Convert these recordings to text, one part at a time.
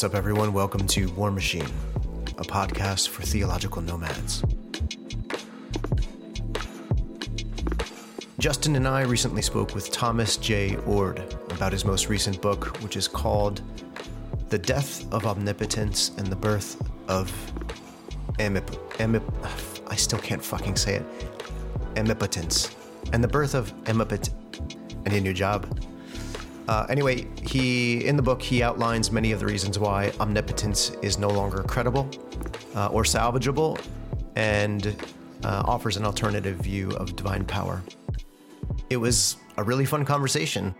What's up, everyone? Welcome to War Machine, a podcast for theological nomads. Justin and I recently spoke with Thomas J. Oord about his most recent book, which is called The Death of Omnipotence and the Birth of Amip. Amip I still can't fucking say it. Amipotence. And the birth of Amipot. I need a new job. Uh, anyway, he in the book he outlines many of the reasons why omnipotence is no longer credible uh, or salvageable, and uh, offers an alternative view of divine power. It was a really fun conversation.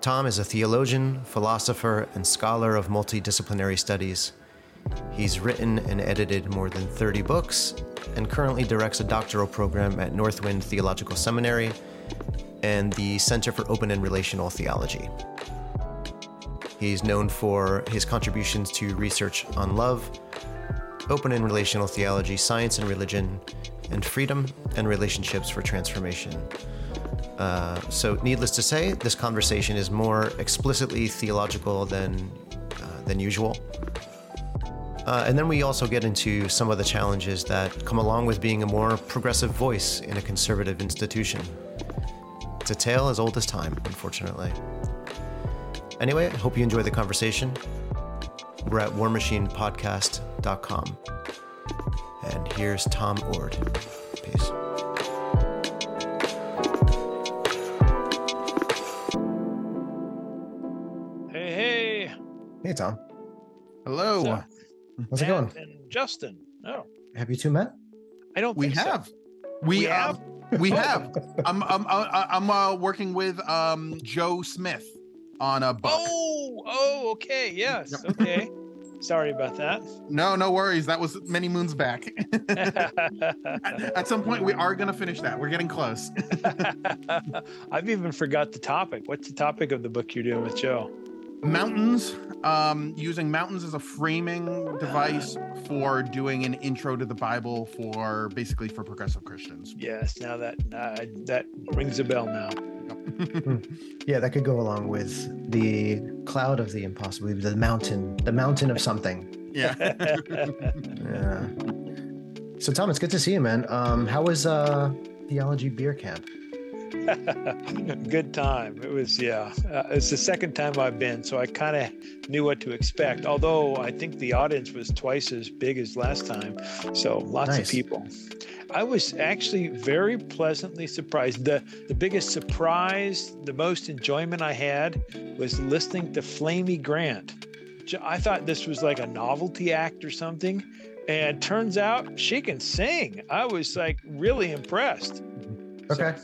Tom is a theologian, philosopher, and scholar of multidisciplinary studies. He's written and edited more than 30 books and currently directs a doctoral program at Northwind Theological Seminary and the Center for Open and Relational Theology. He's known for his contributions to research on love, open and relational theology, science and religion, and freedom and relationships for transformation. Uh, so, needless to say, this conversation is more explicitly theological than uh, than usual. Uh, and then we also get into some of the challenges that come along with being a more progressive voice in a conservative institution. It's a tale as old as time, unfortunately. Anyway, I hope you enjoy the conversation. We're at warmachinepodcast.com. And here's Tom Oord. Peace. Hey, hey. Hey, Tom. Hello. So, How's it going? And Justin. No, Have you two met? I don't We think so. have. We, We have. We have. I'm I'm I'm, I'm uh, working with um Joe Smith on a book. Oh, oh, okay. Yes. Yep. Okay. Sorry about that. No, no worries. That was many moons back. at, at some point, we are gonna finish that. We're getting close. I've even forgot the topic. What's the topic of the book you're doing with Joe? Mountains. Um, using mountains as a framing device for doing an intro to the Bible for basically for progressive Christians. Yes. Now that uh, that rings a bell now. Yeah, that could go along with the cloud of the impossible, the mountain, the mountain of something. Yeah. Yeah. So Tom, it's good to see you, man. Um, how was uh, theology beer camp? Good time. It was, yeah. Uh, it's the second time I've been, so I kind of knew what to expect. Although I think the audience was twice as big as last time, so lots Nice. of people. I was actually very pleasantly surprised. the The biggest surprise, the most enjoyment I had, was listening to Flamy Grant. I thought this was like a novelty act or something, and turns out she can sing. I was like really impressed. Okay.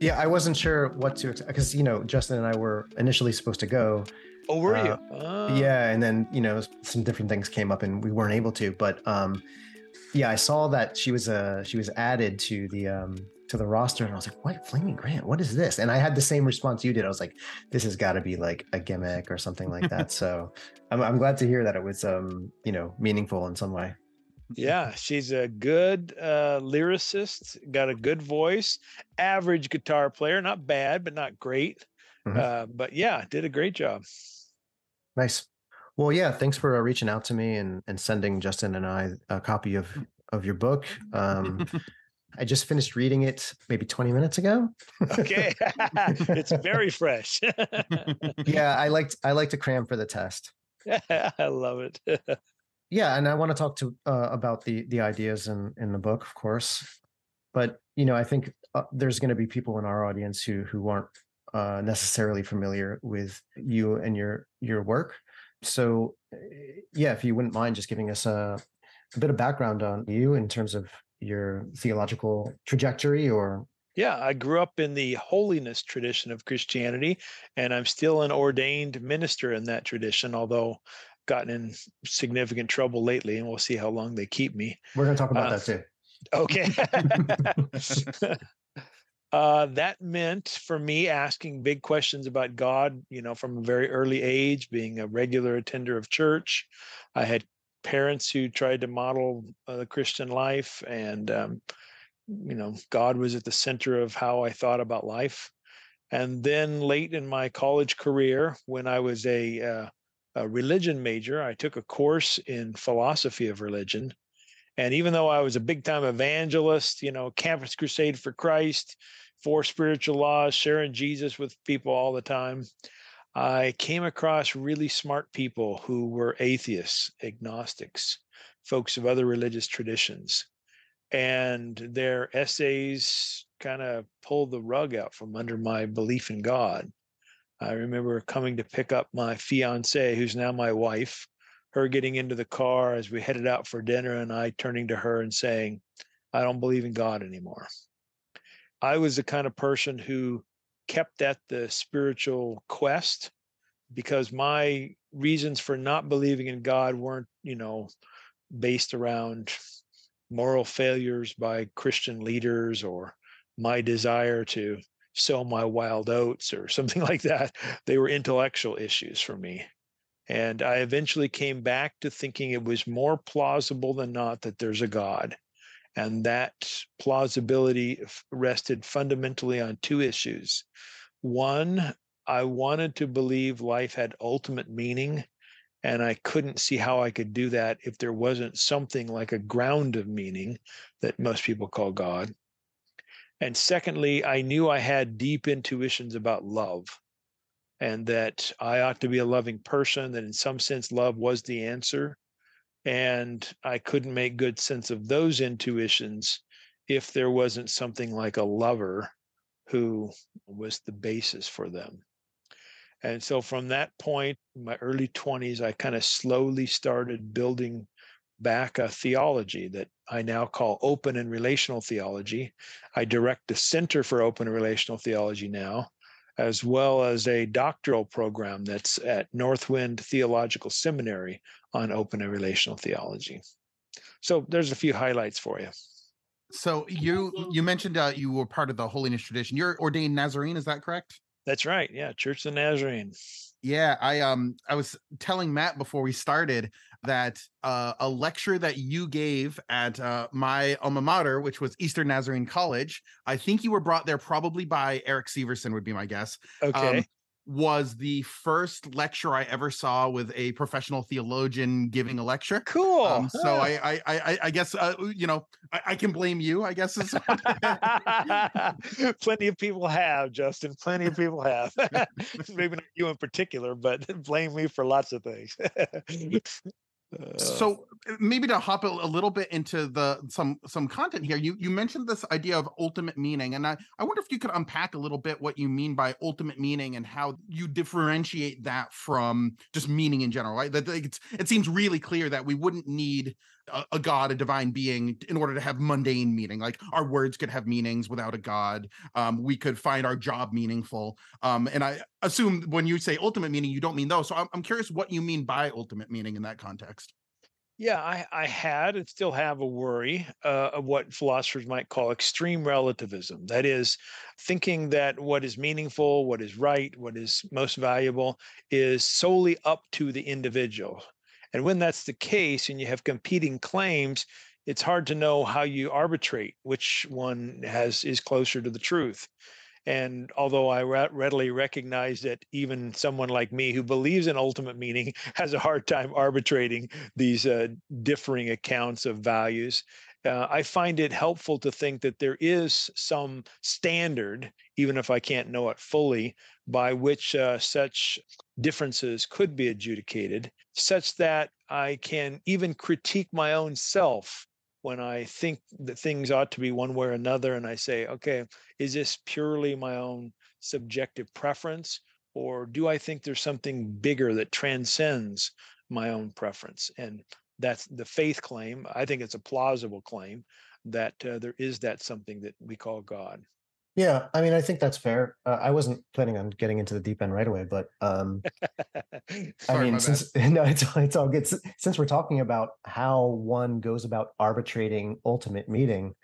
Yeah, I wasn't sure what to expect because you know Justin and I were initially supposed to go. Oh, were Uh, you? Oh. Yeah, and then you know some different things came up and we weren't able to. But um, yeah, I saw that she was uh she was added to the um to the roster, and I was like, "What, Flamy Grant? What is this?" And I had the same response you did. I was like, "This has got to be like a gimmick or something like that." so I'm I'm glad to hear that it was um you know meaningful in some way. Yeah, she's a good uh, lyricist, got a good voice, average guitar player, not bad, but not great. Mhm. Uh, but yeah, did a great job. Nice. Well, yeah, thanks for uh, reaching out to me and, and sending Justin and I a copy of of your book. Um, I just finished reading it maybe 20 minutes ago. Okay, it's very fresh. yeah, I liked I like to cram for the test. I love it. Yeah, and I want to talk to uh, about the the ideas in in the book, of course. But you know, I think uh, there's going to be people in our audience who who aren't uh, necessarily familiar with you and your your work. So, uh, yeah, if you wouldn't mind just giving us a, a bit of background on you in terms of your theological trajectory, or Yeah, I grew up in the holiness tradition of Christianity, and I'm still an ordained minister in that tradition, although gotten in significant trouble lately, and we'll see how long they keep me. we're going to talk about Uh, that too. Okay. uh, that meant for me asking big questions about God, you know, from a very early age, being a regular attender of church. I had parents who tried to model uh, the Christian life, and, um, you know, God was at the center of how I thought about life. And then late in my college career, when I was a, uh, a religion major, I took a course in philosophy of religion. And even though I was a big time evangelist, you know, campus crusade for Christ, four spiritual laws, sharing Jesus with people all the time, I came across really smart people who were atheists, agnostics, folks of other religious traditions. And their essays kind of pulled the rug out from under my belief in God. I remember coming to pick up my fiance, who's now my wife, her getting into the car as we headed out for dinner, and I turning to her and saying, I don't believe in God anymore. I was the kind of person who kept at the spiritual quest because my reasons for not believing in God weren't, you know, based around moral failures by Christian leaders or my desire to sow my wild oats or something like that. They were intellectual issues for me. And I eventually came back to thinking it was more plausible than not that there's a God. And that plausibility rested fundamentally on two issues. One, I wanted to believe life had ultimate meaning. And I couldn't see how I could do that if there wasn't something like a ground of meaning that most people call God. And secondly, I knew I had deep intuitions about love and that I ought to be a loving person, that in some sense, love was the answer. And I couldn't make good sense of those intuitions if there wasn't something like a lover who was the basis for them. And so from that point, my early 20s, I kind of slowly started building back a theology that I now call open and relational theology. I direct the Center for Open and Relational Theology now, as well as a doctoral program that's at Northwind Theological Seminary on open and relational theology. So there's a few highlights for you. So you you mentioned uh, you were part of the holiness tradition. You're ordained Nazarene, is that correct? That's right. Yeah, Church of the Nazarene. Yeah, I um I was telling Matt before we started that uh, a lecture that you gave at uh, my alma mater, which was Eastern Nazarene College, I think you were brought there probably by Eric Severson, would be my guess. Okay. Um, was the first lecture I ever saw with a professional theologian giving a lecture. Cool. Um, so I, I, I, I guess uh, you know I, I, can blame you. I guess. plenty of people have, Justin. Plenty of people have. Maybe not you in particular, but blame me for lots of things so maybe to hop a, a, little bit into the some some content here you you mentioned this idea of ultimate meaning and i i wonder if you could unpack a little bit what you mean by ultimate meaning and how you differentiate that from just meaning in general right? That it seems really clear that we wouldn't need a, a, god a divine being in order to have mundane meaning like our words could have meanings without a god um, we could find our job meaningful um, and i assume when you say ultimate meaning you don't mean those so i'm, I'm curious what you mean by ultimate meaning in that context yeah, I, I had and still have a worry uh, of what philosophers might call extreme relativism. That is, thinking that what is meaningful, what is right, what is most valuable is solely up to the individual. And when that's the case and you have competing claims, it's hard to know how you arbitrate which one has is closer to the truth. And although I readily recognize that even someone like me who believes in ultimate meaning has a hard time arbitrating these uh, differing accounts of values, uh, I find it helpful to think that there is some standard, even if I can't know it fully, by which uh, such differences could be adjudicated, such that I can even critique my own self when I think that things ought to be one way or another. And I say, okay, is this purely my own subjective preference? Or do I think there's something bigger that transcends my own preference? And that's the faith claim. I think it's a plausible claim that uh, there is that something that we call God. Yeah, I mean, I think that's fair. Uh, I wasn't planning on getting into the deep end right away, but um, I mean, since no, it's it's all good. Since we're talking about how one goes about arbitrating ultimate meeting,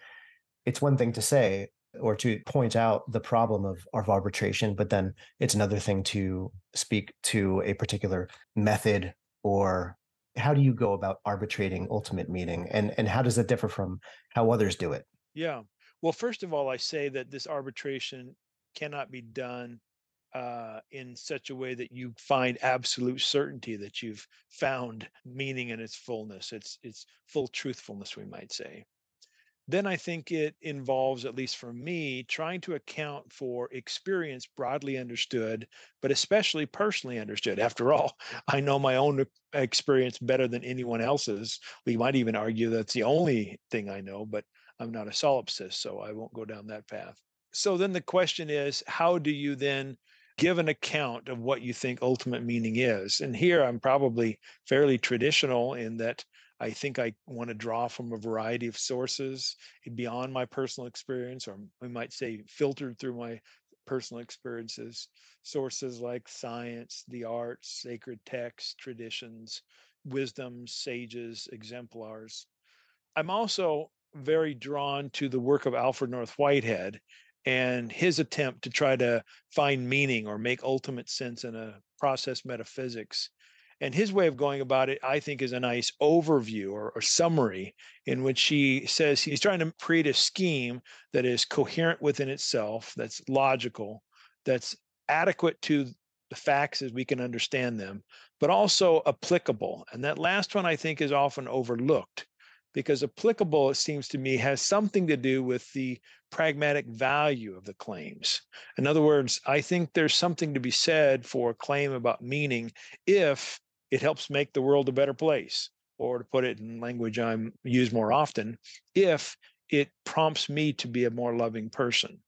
it's one thing to say or to point out the problem of, of arbitration, but then it's another thing to speak to a particular method or how do you go about arbitrating ultimate meeting, and and how does it differ from how others do it yeah well first of all i say that this arbitration cannot be done uh, in such a way that you find absolute certainty that you've found meaning in its fullness, its its full truthfulness, we might say. Then I think it involves, at least for me, trying to account for experience broadly understood, but especially personally understood. After all, I know my own experience better than anyone else's. We might even argue that's the only thing I know, but I'm not a solipsist, so I won't go down that path. So then the question is, how do you then give an account of what you think ultimate meaning is. And here I'm probably fairly traditional in that I think I want to draw from a variety of sources beyond my personal experience, or we might say filtered through my personal experiences. Sources like science, the arts, sacred texts, traditions, wisdom, sages, exemplars. I'm also very drawn to the work of Alfred North Whitehead and his attempt to try to find meaning or make ultimate sense in a process metaphysics. And his way of going about it, I think, is a nice overview or, or summary in which he says he's trying to create a scheme that is coherent within itself, that's logical, that's adequate to the facts as we can understand them, but also applicable. And that last one, I think, is often overlooked because applicable, it seems to me, has something to do with the pragmatic value of the claims. In other words, I think there's something to be said for a claim about meaning if it helps make the world a better place, or to put it in language I'm used more often, if it prompts me to be a more loving person.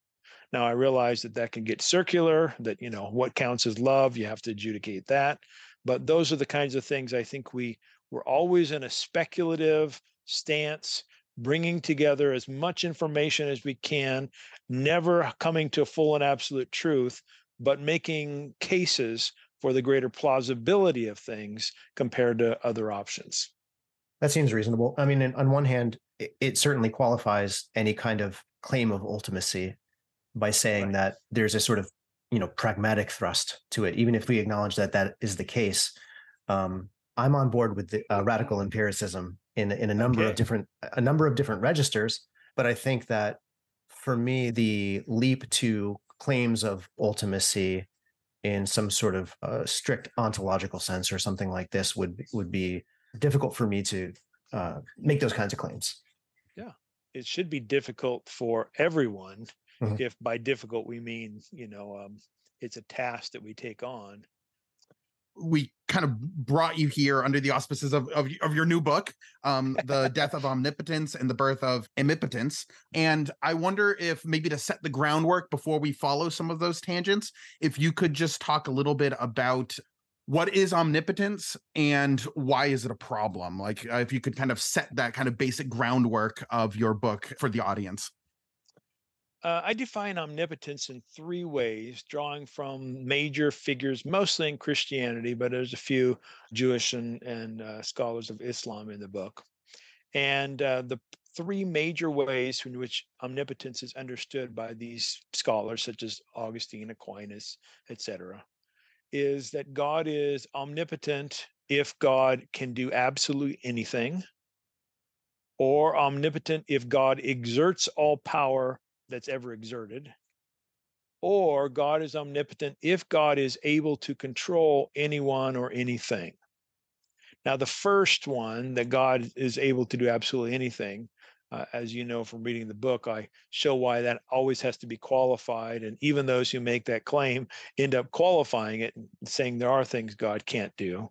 Now I realize that that can get circular, that you know what counts as love, you have to adjudicate that. But those are the kinds of things I think we we're always in a speculative stance, bringing together as much information as we can, never coming to full and absolute truth, but making cases for the greater plausibility of things compared to other options. That seems reasonable. I mean, on one hand, it, certainly qualifies any kind of claim of ultimacy by saying right. that there's a sort of you know pragmatic thrust to it even if we acknowledge that that is the case um, i'm on board with the uh, radical empiricism in in a number okay. of different a number of different registers. But I think that for me, the leap to claims of ultimacy in some sort of uh, strict ontological sense or something like this would would be difficult for me to uh, make those kinds of claims. Yeah, it should be difficult for everyone. Mm-hmm. If by difficult we mean you know um, it's a task that we take on we kind of brought you here under the auspices of, of, of your new book, um, The Death of Omnipotence and the Birth of Amipotence. And I wonder if maybe to set the groundwork before we follow some of those tangents, if you could just talk a little bit about what is omnipotence and why is it a problem? Like, uh, if you could kind of set that kind of basic groundwork of your book for the audience. Uh, I define omnipotence in three ways, drawing from major figures, mostly in Christianity, but there's a few Jewish and, and uh, scholars of Islam in the book. And uh, the three major ways in which omnipotence is understood by these scholars, such as Augustine, Aquinas, etc., is that God is omnipotent if God can do absolutely anything, or omnipotent if God exerts all power that's ever exerted, or God is omnipotent if God is able to control anyone or anything. Now, the first one, that God is able to do absolutely anything, uh, as you know from reading the book, I show why that always has to be qualified. And even those who make that claim end up qualifying it and saying there are things God can't do.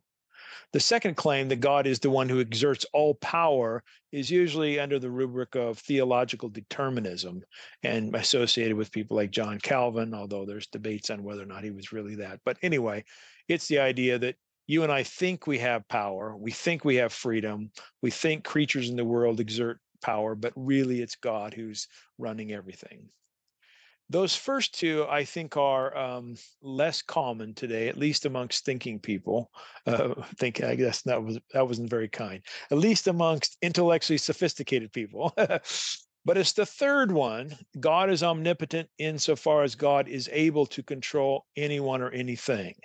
The second claim that God is the one who exerts all power is usually under the rubric of theological determinism and associated with people like John Calvin, although there's debates on whether or not he was really that. But anyway, it's the idea that you and I think we have power, we think we have freedom, we think creatures in the world exert power, but really it's God who's running everything. Those first two, I think, are um, less common today, at least amongst thinking people. Uh, think I guess that was that wasn't very kind. At least amongst intellectually sophisticated people. but it's the third one. God is omnipotent insofar as God is able to control anyone or anything.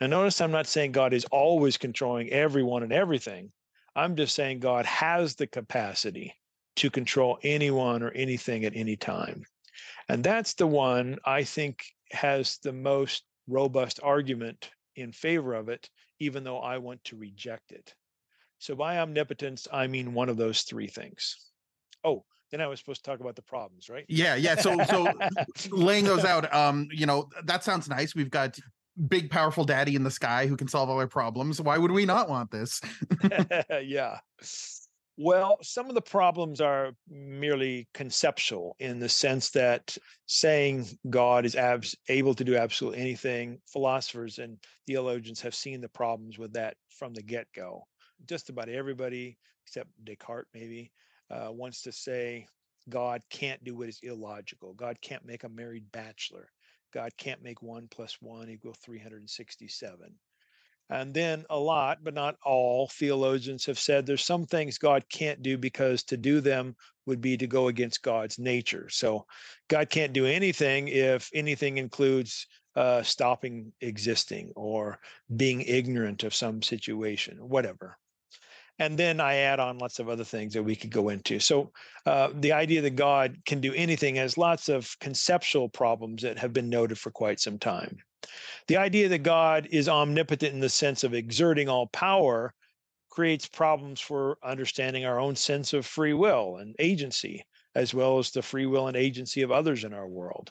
Now, notice I'm not saying God is always controlling everyone and everything. I'm just saying God has the capacity to control anyone or anything at any time. And that's the one I think has the most robust argument in favor of it, even though I want to reject it. So by omnipotence, I mean one of those three things. Oh, then I was supposed to talk about the problems, right? Yeah, yeah. So so laying those out, um, you know, that sounds nice. We've got big powerful daddy in the sky who can solve all our problems. Why would we not want this? yeah. Well, some of the problems are merely conceptual in the sense that saying God is able to do absolutely anything, philosophers and theologians have seen the problems with that from the get go. Just about everybody, except Descartes, maybe, uh, wants to say God can't do what is illogical. God can't make a married bachelor. God can't make one plus one equal 367. And then a lot, but not all, theologians have said there's some things God can't do because to do them would be to go against God's nature. So God can't do anything if anything includes uh, stopping existing or being ignorant of some situation, whatever and then I add on lots of other things that we could go into. So uh, the idea that God can do anything has lots of conceptual problems that have been noted for quite some time. The idea that God is omnipotent in the sense of exerting all power creates problems for understanding our own sense of free will and agency, as well as the free will and agency of others in our world.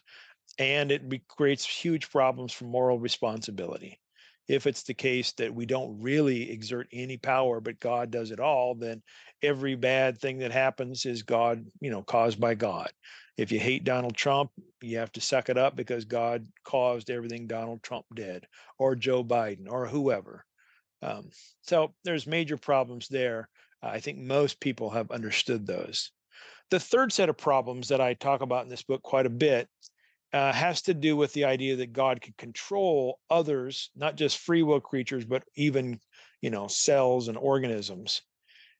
And it creates huge problems for moral responsibility if it's the case that we don't really exert any power but god does it all then every bad thing that happens is god you know caused by god. If you hate donald trump you have to suck it up because god caused everything donald trump did or joe biden or whoever. Um, so there's major problems there. I think most people have understood those. The third set of problems that i talk about in this book quite a bit uh, has to do with the idea that God could control others, not just free will creatures, but even, you know, cells and organisms.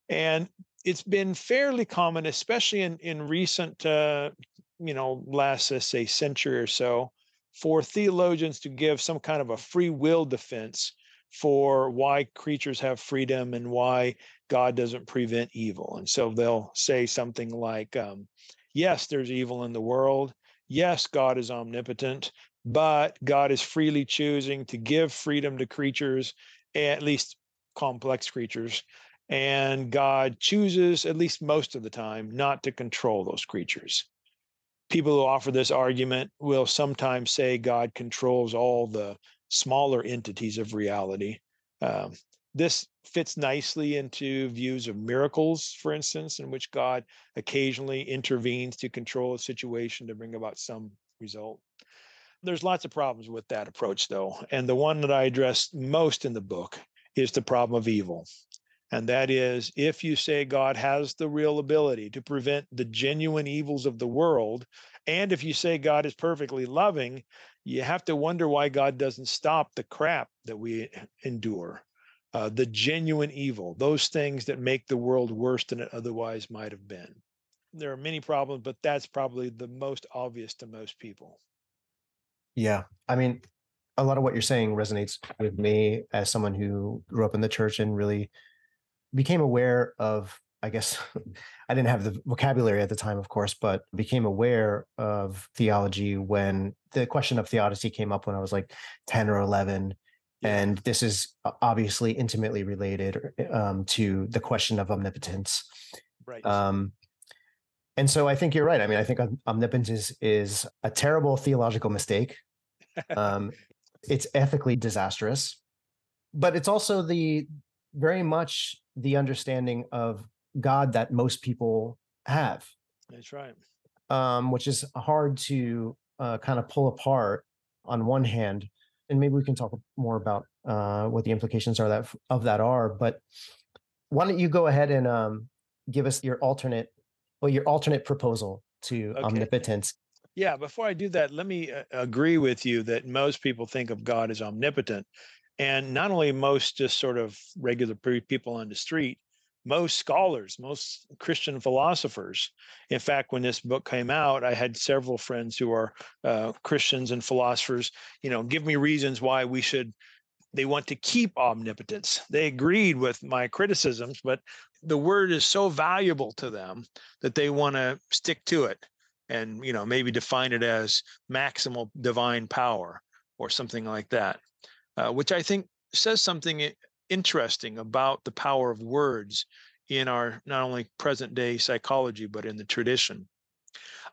And it's been fairly common, especially in in recent, uh, you know, last let's say century or so, for theologians to give some kind of a free will defense for why creatures have freedom and why God doesn't prevent evil. And so they'll say something like, um, "Yes, there's evil in the world." Yes, God is omnipotent, but God is freely choosing to give freedom to creatures, at least complex creatures. And God chooses, at least most of the time, not to control those creatures. People who offer this argument will sometimes say God controls all the smaller entities of reality. Um, this fits nicely into views of miracles, for instance, in which God occasionally intervenes to control a situation to bring about some result. There's lots of problems with that approach, though. And the one that I address most in the book is the problem of evil. And that is if you say God has the real ability to prevent the genuine evils of the world, and if you say God is perfectly loving, you have to wonder why God doesn't stop the crap that we endure uh, the genuine evil, those things that make the world worse than it otherwise might have been. There are many problems, but that's probably the most obvious to most people. Yeah. I mean, a lot of what you're saying resonates with me as someone who grew up in the church and really became aware of I guess I didn't have the vocabulary at the time, of course, but became aware of theology when the question of theodicy came up when I was like 10 or 11 and this is obviously intimately related um, to the question of omnipotence. Right. Um, and so I think you're right. I mean, I think omnipotence is, is a terrible theological mistake. Um, it's ethically disastrous, but it's also the very much the understanding of God that most people have. That's right. Um, which is hard to uh, kind of pull apart on one hand and maybe we can talk more about uh, what the implications are that of that are. But why don't you go ahead and um, give us your alternate, well, your alternate proposal to okay. omnipotence? Yeah, before I do that, let me uh, agree with you that most people think of God as omnipotent. And not only most just sort of regular people on the street, most scholars, most Christian philosophers. In fact, when this book came out, I had several friends who are uh, Christians and philosophers, you know, give me reasons why we should, they want to keep omnipotence. They agreed with my criticisms, but the word is so valuable to them that they want to stick to it. and you know maybe define it as maximal divine power or something like that, uh, which I think says something interesting about the power of words in our not only present day psychology but in the tradition.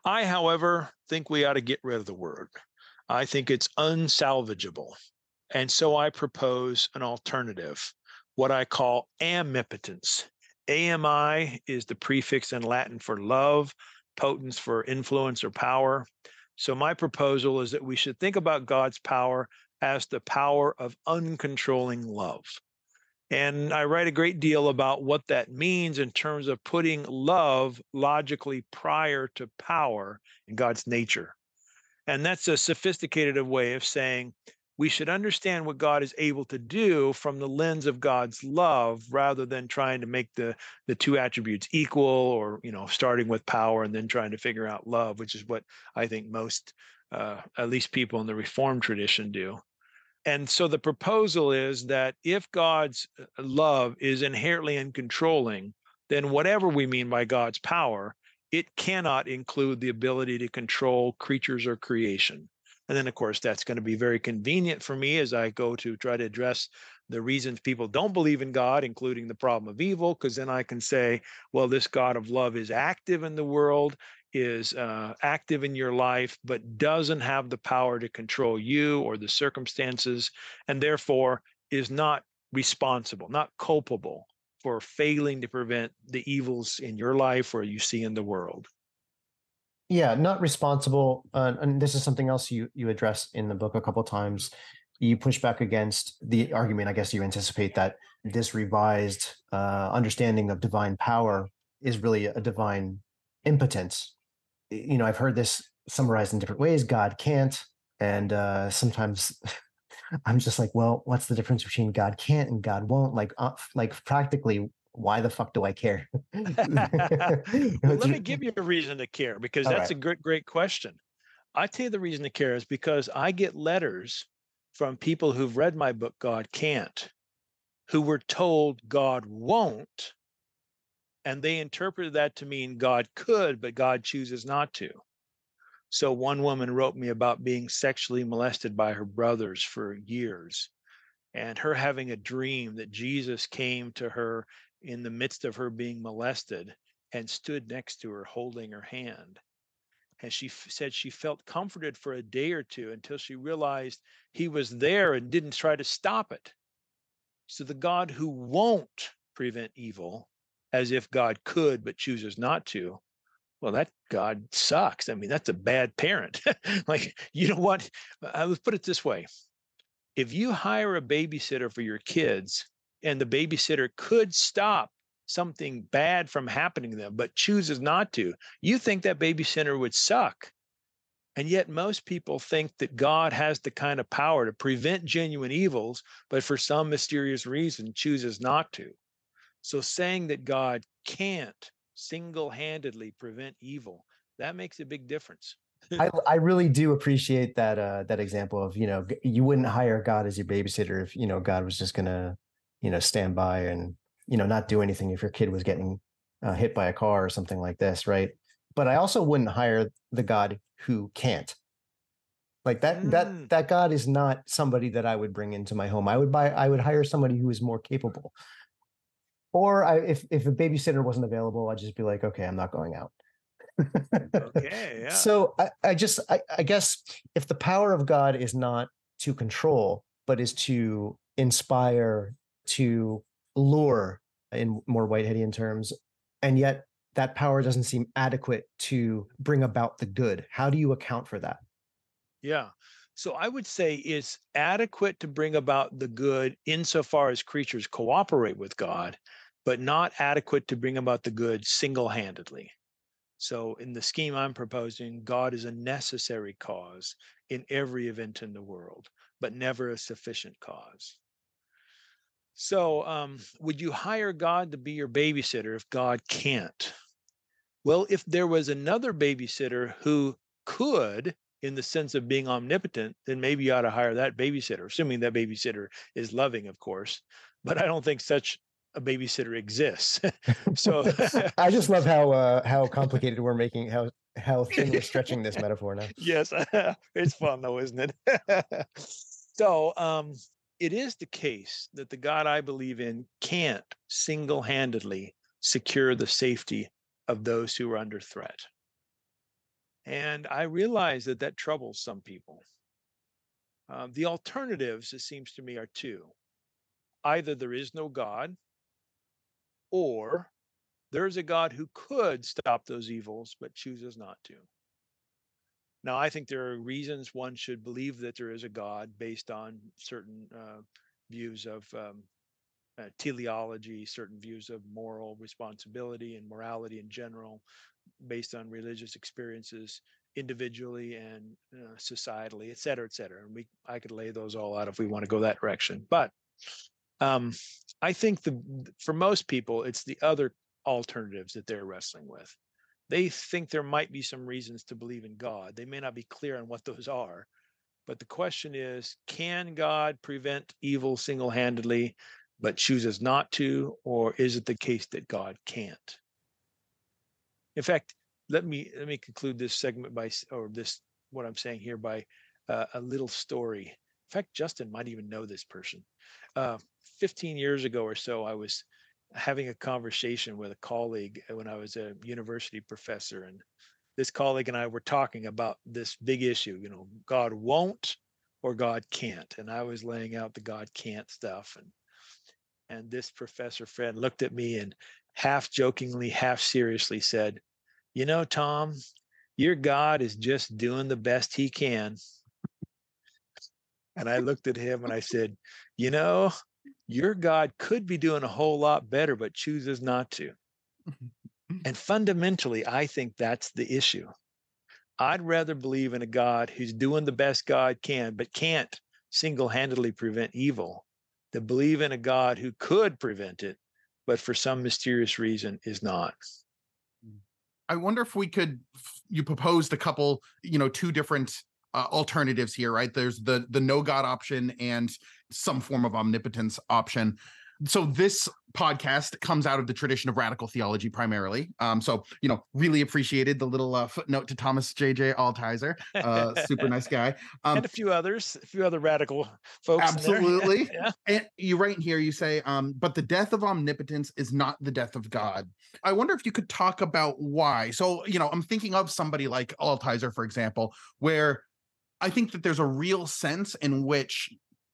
I, however, think we ought to get rid of the word. I think it's unsalvageable. And so I propose an alternative, what I call amipotence. AMI is the prefix in Latin for love, potence for influence or power. So my proposal is that we should think about God's power as the power of uncontrolling love. And I write a great deal about what that means in terms of putting love logically prior to power in God's nature. And that's a sophisticated way of saying we should understand what God is able to do from the lens of God's love rather than trying to make the the two attributes equal or you know starting with power and then trying to figure out love which is what I think most uh, at least people in the reformed tradition do. And so the proposal is that if God's uh, love is inherently uncontrolling, then whatever we mean by God's power, it cannot include the ability to control creatures or creation. And then, of course, that's going to be very convenient for me as I go to try to address the reasons people don't believe in God, including the problem of evil, because then I can say, well, this God of love is active in the world is uh, active in your life, but doesn't have the power to control you or the circumstances, and therefore is not responsible, not culpable for failing to prevent the evils in your life or you see in the world. Yeah, not responsible. Uh, and this is something else you you address in the book a couple times. You push back against the argument. I guess you anticipate that this revised uh, understanding of divine power is really a divine impotence you know, I've heard this summarized in different ways. God can't, and uh, sometimes I'm just like, well, what's the difference between God can't and God won't? Like, uh, like practically, why the fuck do I care? well, let me give you a reason to care because All that's right. a great, great question. I tell you the reason to care is because I get letters from people who've read my book, God Can't, who were told God won't, and they interpreted that to mean God could, but God chooses not to. So one woman wrote me about being sexually molested by her brothers for years and her having a dream that Jesus came to her in the midst of her being molested and stood next to her holding her hand. And she f- said she felt comforted for a day or two until she realized he was there and didn't try to stop it. So the God who won't prevent evil as if God could but chooses not to, well, that God sucks. I mean, that's a bad parent. like, you know what? Uh, I would put it this way if you hire a babysitter for your kids and the babysitter could stop something bad from happening to them, but chooses not to, you think that babysitter would suck. And yet, most people think that God has the kind of power to prevent genuine evils, but for some mysterious reason chooses not to. So saying that God can't single handedly prevent evil, that makes a big difference. I, I really do appreciate that uh, that example of you know you wouldn't hire God as your babysitter if you know God was just gonna you know stand by and you know not do anything if your kid was getting uh, hit by a car or something like this, right? But I also wouldn't hire the God who can't. Like that mm. that that God is not somebody that I would bring into my home. I would buy I would hire somebody who is more capable or I, if if a babysitter wasn't available, I'd just be like, okay, I'm not going out. okay. Yeah. So I, I just I, I guess if the power of God is not to control, but is to inspire, to lure in more Whiteheadian terms, and yet that power doesn't seem adequate to bring about the good. How do you account for that? Yeah. So I would say it's adequate to bring about the good insofar as creatures cooperate with God, but not adequate to bring about the good single handedly. So, in the scheme I'm proposing, God is a necessary cause in every event in the world, but never a sufficient cause. So, um, would you hire God to be your babysitter if God can't? Well, if there was another babysitter who could, in the sense of being omnipotent, then maybe you ought to hire that babysitter, assuming that babysitter is loving, of course. But I don't think such a babysitter exists. so I just love how uh, how complicated we're making how how thin we're stretching this metaphor now. Yes, it's fun though, isn't it? so, um, it is the case that the God I believe in can't single handedly secure the safety of those who are under threat. And I realize that that troubles some people. Uh, the alternatives, it seems to me, are two either there is no God, or there's a God who could stop those evils, but chooses not to. Now, I think there are reasons one should believe that there is a God based on certain uh, views of um, uh, teleology, certain views of moral responsibility and morality in general, based on religious experiences individually and uh, societally, et cetera, et cetera. And we, I could lay those all out if we want to go that direction. But um, I think the for most people, it's the other alternatives that they're wrestling with. They think there might be some reasons to believe in God. They may not be clear on what those are, but the question is can God prevent evil single handedly, but chooses not to? Or is it the case that God can't? In fact, let me let me conclude this segment by or this what I'm saying here by uh, a little story. In fact, Justin might even know this person. Uh, 15 years ago or so, I was having a conversation with a colleague when I was a university professor, and this colleague and I were talking about this big issue. You know, God won't or God can't, and I was laying out the God can't stuff, and and this professor friend looked at me and half jokingly, half seriously said, "You know, Tom, your God is just doing the best he can." And I looked at him and I said, You know, your God could be doing a whole lot better, but chooses not to. and fundamentally, I think that's the issue. I'd rather believe in a God who's doing the best God can, but can't single handedly prevent evil, than believe in a God who could prevent it, but for some mysterious reason is not. I wonder if we could, you proposed a couple, you know, two different uh, alternatives here, right? There's the the no God option and some form of omnipotence option. So this podcast comes out of the tradition of radical theology primarily. Um, so you know, really appreciated the little uh, footnote to Thomas J.J. Altizer, uh, super nice guy, um, and a few others, a few other radical folks. Absolutely. yeah. And you right here, you say, um, but the death of omnipotence is not the death of God. I wonder if you could talk about why. So you know, I'm thinking of somebody like Altizer, for example, where I think that there's a real sense in which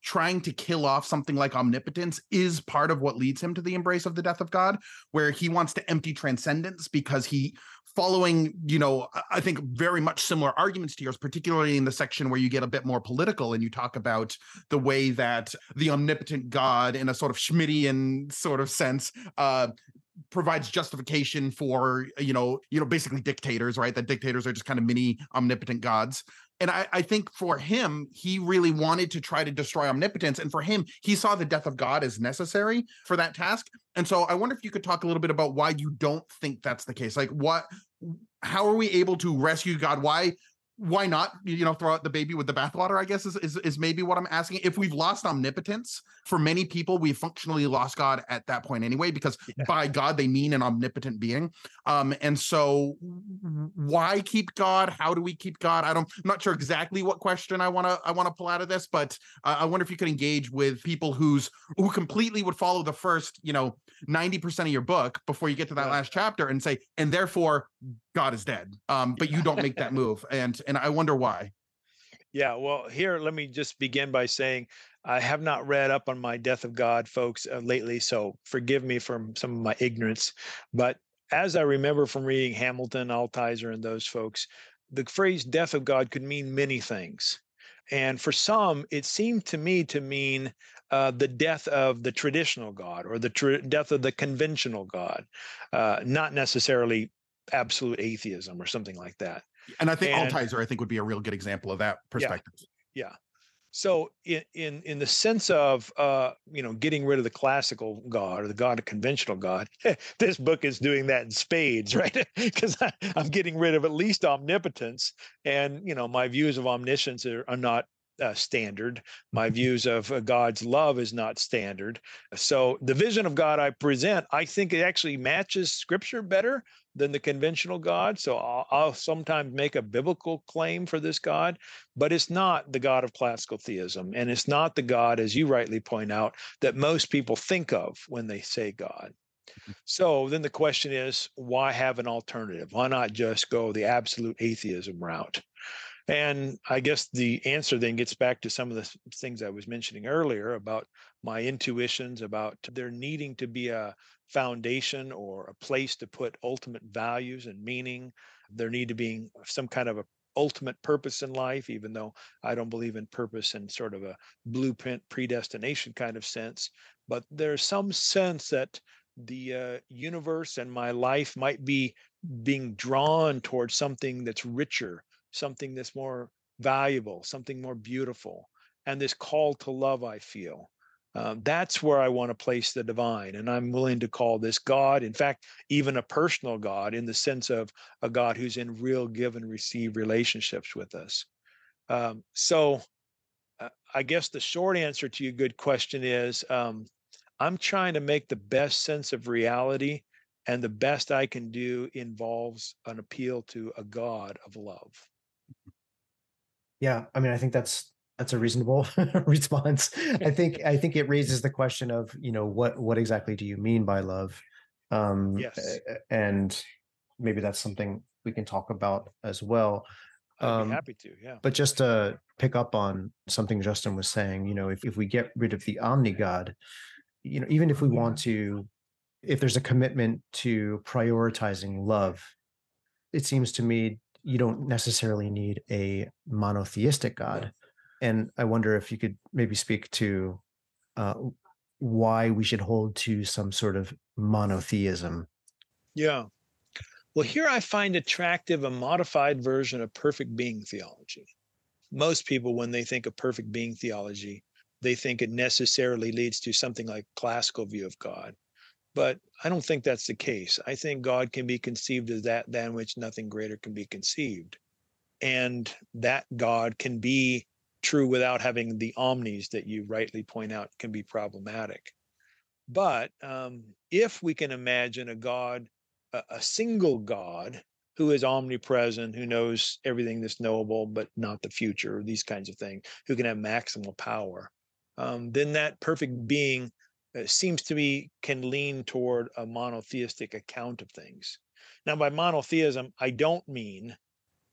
trying to kill off something like omnipotence is part of what leads him to the embrace of the death of God, where he wants to empty transcendence because he, following, you know, I think very much similar arguments to yours, particularly in the section where you get a bit more political and you talk about the way that the omnipotent God, in a sort of Schmittian sort of sense, uh, provides justification for you know you know basically dictators right? That dictators are just kind of mini omnipotent gods and I, I, think for him, he really wanted to try to destroy omnipotence. And for him, he saw the death of God as necessary for that task. And so I wonder if you could talk a little bit about why you don't think that's the case. Like what how are we able to rescue God? Why why not you know throw out the baby with the bathwater i guess is, is is maybe what i'm asking if we've lost omnipotence for many people we've functionally lost god at that point anyway because yeah. by god they mean an omnipotent being um and so why keep god how do we keep god i don't i'm not sure exactly what question i want to i want to pull out of this but uh, i wonder if you could engage with people who's who completely would follow the first you know 90% of your book before you get to that yeah. last chapter and say and therefore god is dead um but you don't make that move and and I wonder why. Yeah, well, here let me just begin by saying I have not read up on my Death of God, folks, uh, lately, so forgive me for some of my ignorance. But as I remember from reading Hamilton, Altizer, and those folks, the phrase "death of God" could mean many things, and for some, it seemed to me to mean uh, the death of the traditional God or the tr- death of the conventional God, uh, not necessarily absolute atheism or something like that. And I think and, Altizer, I think, would be a real good example of that perspective. Yeah. yeah. So in, in in the sense of uh, you know getting rid of the classical God or the God of conventional God, this book is doing that in spades, right? Because I'm getting rid of at least omnipotence, and you know my views of omniscience are, are not uh, standard. My views of uh, God's love is not standard. So the vision of God I present, I think it actually matches Scripture better than the conventional God. So I'll, I'll, sometimes make a biblical claim for this God, but it's not the God of classical theism. And it's not the God, as you rightly point out, that most people think of when they say God. Mm-hmm. So then the question is, why have an alternative? Why not just go the absolute atheism route? And I guess the answer then gets back to some of the things I was mentioning earlier about my intuitions about there needing to be a foundation or a place to put ultimate values and meaning. There need to be some kind of a ultimate purpose in life, even though I don't believe in purpose in sort of a blueprint predestination kind of sense. But there's some sense that the uh, universe and my life might be being drawn towards something that's richer something that's more valuable, something more beautiful, and this call to love I feel. Um, that's where I want to place the divine. And I'm willing to call this God, in fact, even a personal God in the sense of a God who's in real give and receive relationships with us. Um, so uh, I guess the short answer to your good question is um, I'm trying to make the best sense of reality. And the best I can do involves an appeal to a God of love. Yeah, I mean, I think that's that's a reasonable response. I think I think it raises the question of you know what what exactly do you mean by love? Um, yes, and maybe that's something we can talk about as well. Um, happy to, yeah. But just to pick up on something Justin was saying, you know, if, if we get rid of the omni God, you know, even if we want to, if there's a commitment to prioritizing love, it seems to me you don't necessarily need a monotheistic God. And I wonder if you could maybe speak to uh, why we should hold to some sort of monotheism. Yeah. Well, here I find attractive a modified version of perfect being theology. Most people, when they think of perfect being theology, they think it necessarily leads to something like classical view of God. But I don't think that's the case. I think God can be conceived as that than which nothing greater can be conceived. And that God can be true without having the omnis that you rightly point out can be problematic. But um, if we can imagine a God, a, a single God who is omnipresent, who knows everything that's knowable, but not the future, these kinds of things, who can have maximal power, um, then that perfect being seems to me can lean toward a monotheistic account of things. Now, by monotheism, I don't mean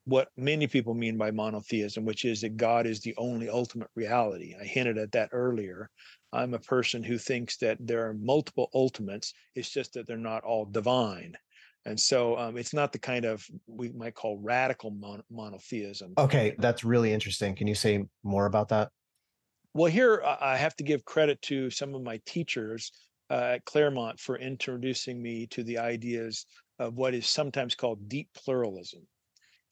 what many people mean by monotheism, which is that God is the only ultimate reality. I hinted at that earlier. I'm a person who thinks that there are multiple ultimates. It's just that they're not all divine. And so um, it's not the kind of we might call radical mon- monotheism. Okay, that's really interesting. Can you say more about that? Well, here I have to give credit to some of my teachers uh, at Claremont for introducing me to the ideas of what is sometimes called deep pluralism.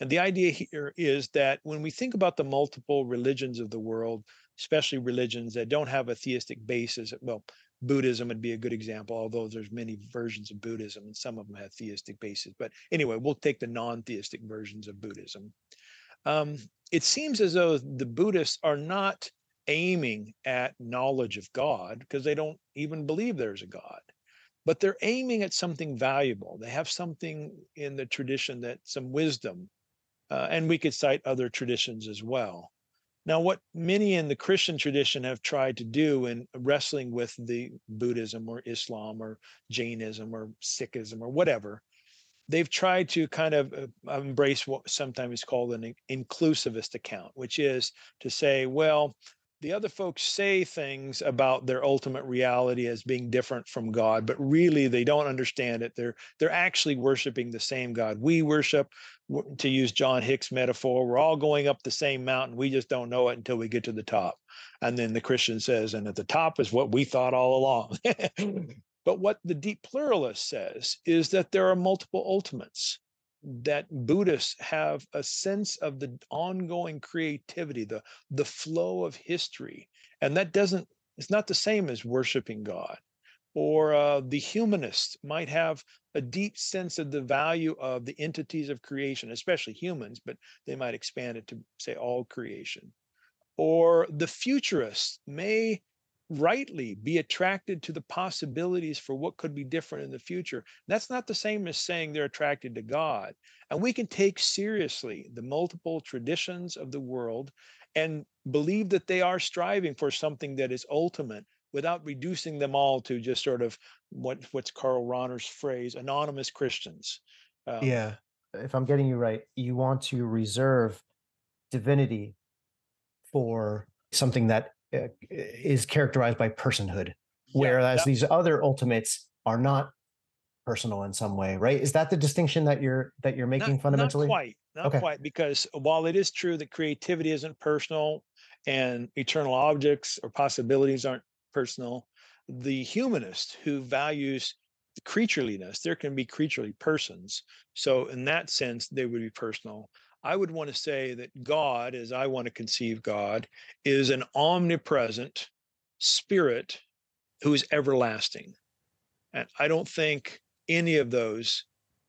And the idea here is that when we think about the multiple religions of the world, especially religions that don't have a theistic basis, well, Buddhism would be a good example, although there's many versions of Buddhism and some of them have theistic bases. But anyway, we'll take the non-theistic versions of Buddhism. Um, it seems as though the Buddhists are not aiming at knowledge of God because they don't even believe there's a God. But they're aiming at something valuable. They have something in the tradition that some wisdom, uh, and we could cite other traditions as well. Now, what many in the Christian tradition have tried to do in wrestling with the Buddhism or Islam or Jainism or Sikhism or whatever, they've tried to kind of uh, embrace what sometimes is called an inclusivist account, which is to say, well, the other folks say things about their ultimate reality as being different from God, but really they don't understand it. They're they're actually worshiping the same God. We worship, to use John Hick's metaphor, we're all going up the same mountain. We just don't know it until we get to the top. And then the Christian says, and at the top is what we thought all along. but what the deep pluralist says is that there are multiple ultimates that Buddhists have a sense of the ongoing creativity, the the flow of history, and that doesn't it's not the same as worshiping God. Or uh, the humanist might have a deep sense of the value of the entities of creation, especially humans, but they might expand it to say all creation. or the futurists may rightly be attracted to the possibilities for what could be different in the future. That's not the same as saying they're attracted to God. And we can take seriously the multiple traditions of the world and believe that they are striving for something that is ultimate without reducing them all to just sort of what what's Karl Rahner's phrase, anonymous Christians. Um, yeah, if I'm getting you right, you want to reserve divinity for something that Uh, is characterized by personhood, whereas yeah, these other ultimates are not personal in some way, right? Is that the distinction that you're that you're making not, fundamentally? Not quite, not okay. quite, because while it is true that creativity isn't personal and eternal objects or possibilities aren't personal, the humanist who values creatureliness, there can be creaturely persons. So in that sense, they would be personal. I would want to say that God, as I want to conceive God, is an omnipresent spirit who is everlasting. And I don't think any of those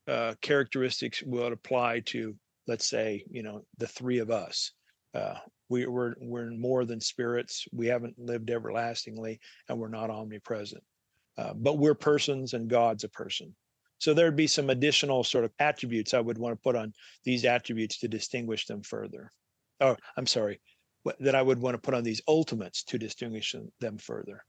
uh, characteristics will apply to, let's say, you know, the three of us. Uh, we, we're we're more than spirits. We haven't lived everlastingly, and we're not omnipresent. Uh, but we're persons, and God's a person. So there'd be some additional sort of attributes I would want to put on these attributes to distinguish them further. Oh, I'm sorry, that I would want to put on these ultimates to distinguish them further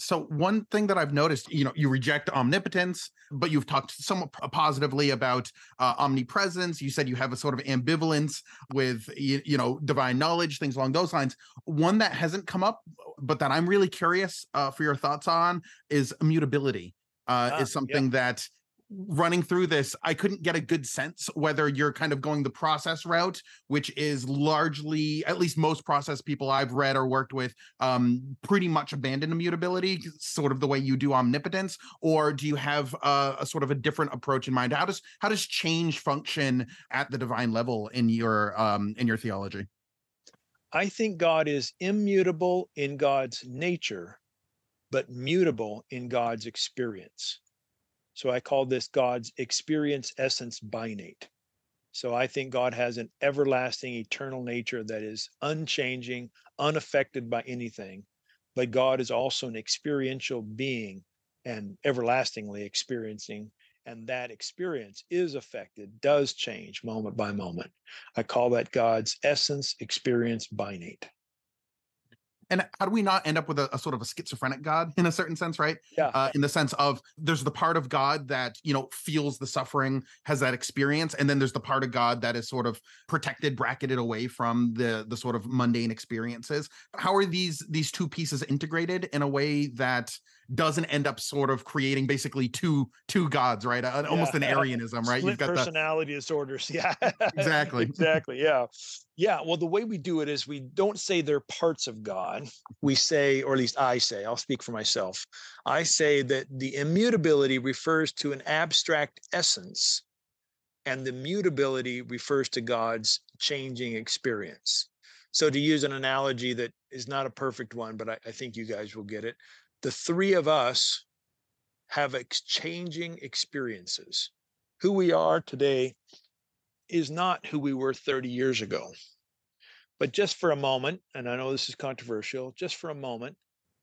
so one thing that I've noticed, you know, you reject omnipotence, but you've talked somewhat positively about uh, omnipresence. You said you have a sort of ambivalence with, you, you, know, divine knowledge, things along those lines. One that hasn't come up, but that I'm really curious uh, for your thoughts on is immutability. Uh, ah, is something yeah. that running through this, I couldn't get a good sense whether you're kind of going the process route, which is largely, at least most process people I've read or worked with, um, pretty much abandon immutability, sort of the way you do omnipotence, or do you have a, a sort of a different approach in mind? How does how does change function at the divine level in your um, in your theology? I think God is immutable in God's nature, but mutable in God's experience. So I call this God's experience essence binate. So I think God has an everlasting, eternal nature that is unchanging, unaffected by anything. But God is also an experiential being and everlastingly experiencing. And that experience is affected, does change moment by moment. I call that God's essence experience binate and how do we not end up with a, a, sort of a schizophrenic god in a certain sense right? Yeah. Uh, in the sense of there's the part of god that you know feels the suffering has that experience and then there's the part of god that is sort of protected bracketed away from the the sort of mundane experiences. How are these these two pieces integrated in a way that doesn't end up sort of creating basically two two gods, right? Uh, almost an Arianism, right? Split You've got personality the... disorders. Yeah, exactly, exactly. Yeah, yeah. Well, the way we do it is we don't say they're parts of God. We say, or at least I say, I'll speak for myself. I say that the immutability refers to an abstract essence, and the mutability refers to God's changing experience. So, to use an analogy that is not a perfect one, but I, I think you guys will get it the three of us have exchanging experiences. Who we are today is not who we were 30 years ago. But just for a moment, and I know this is controversial, just for a moment,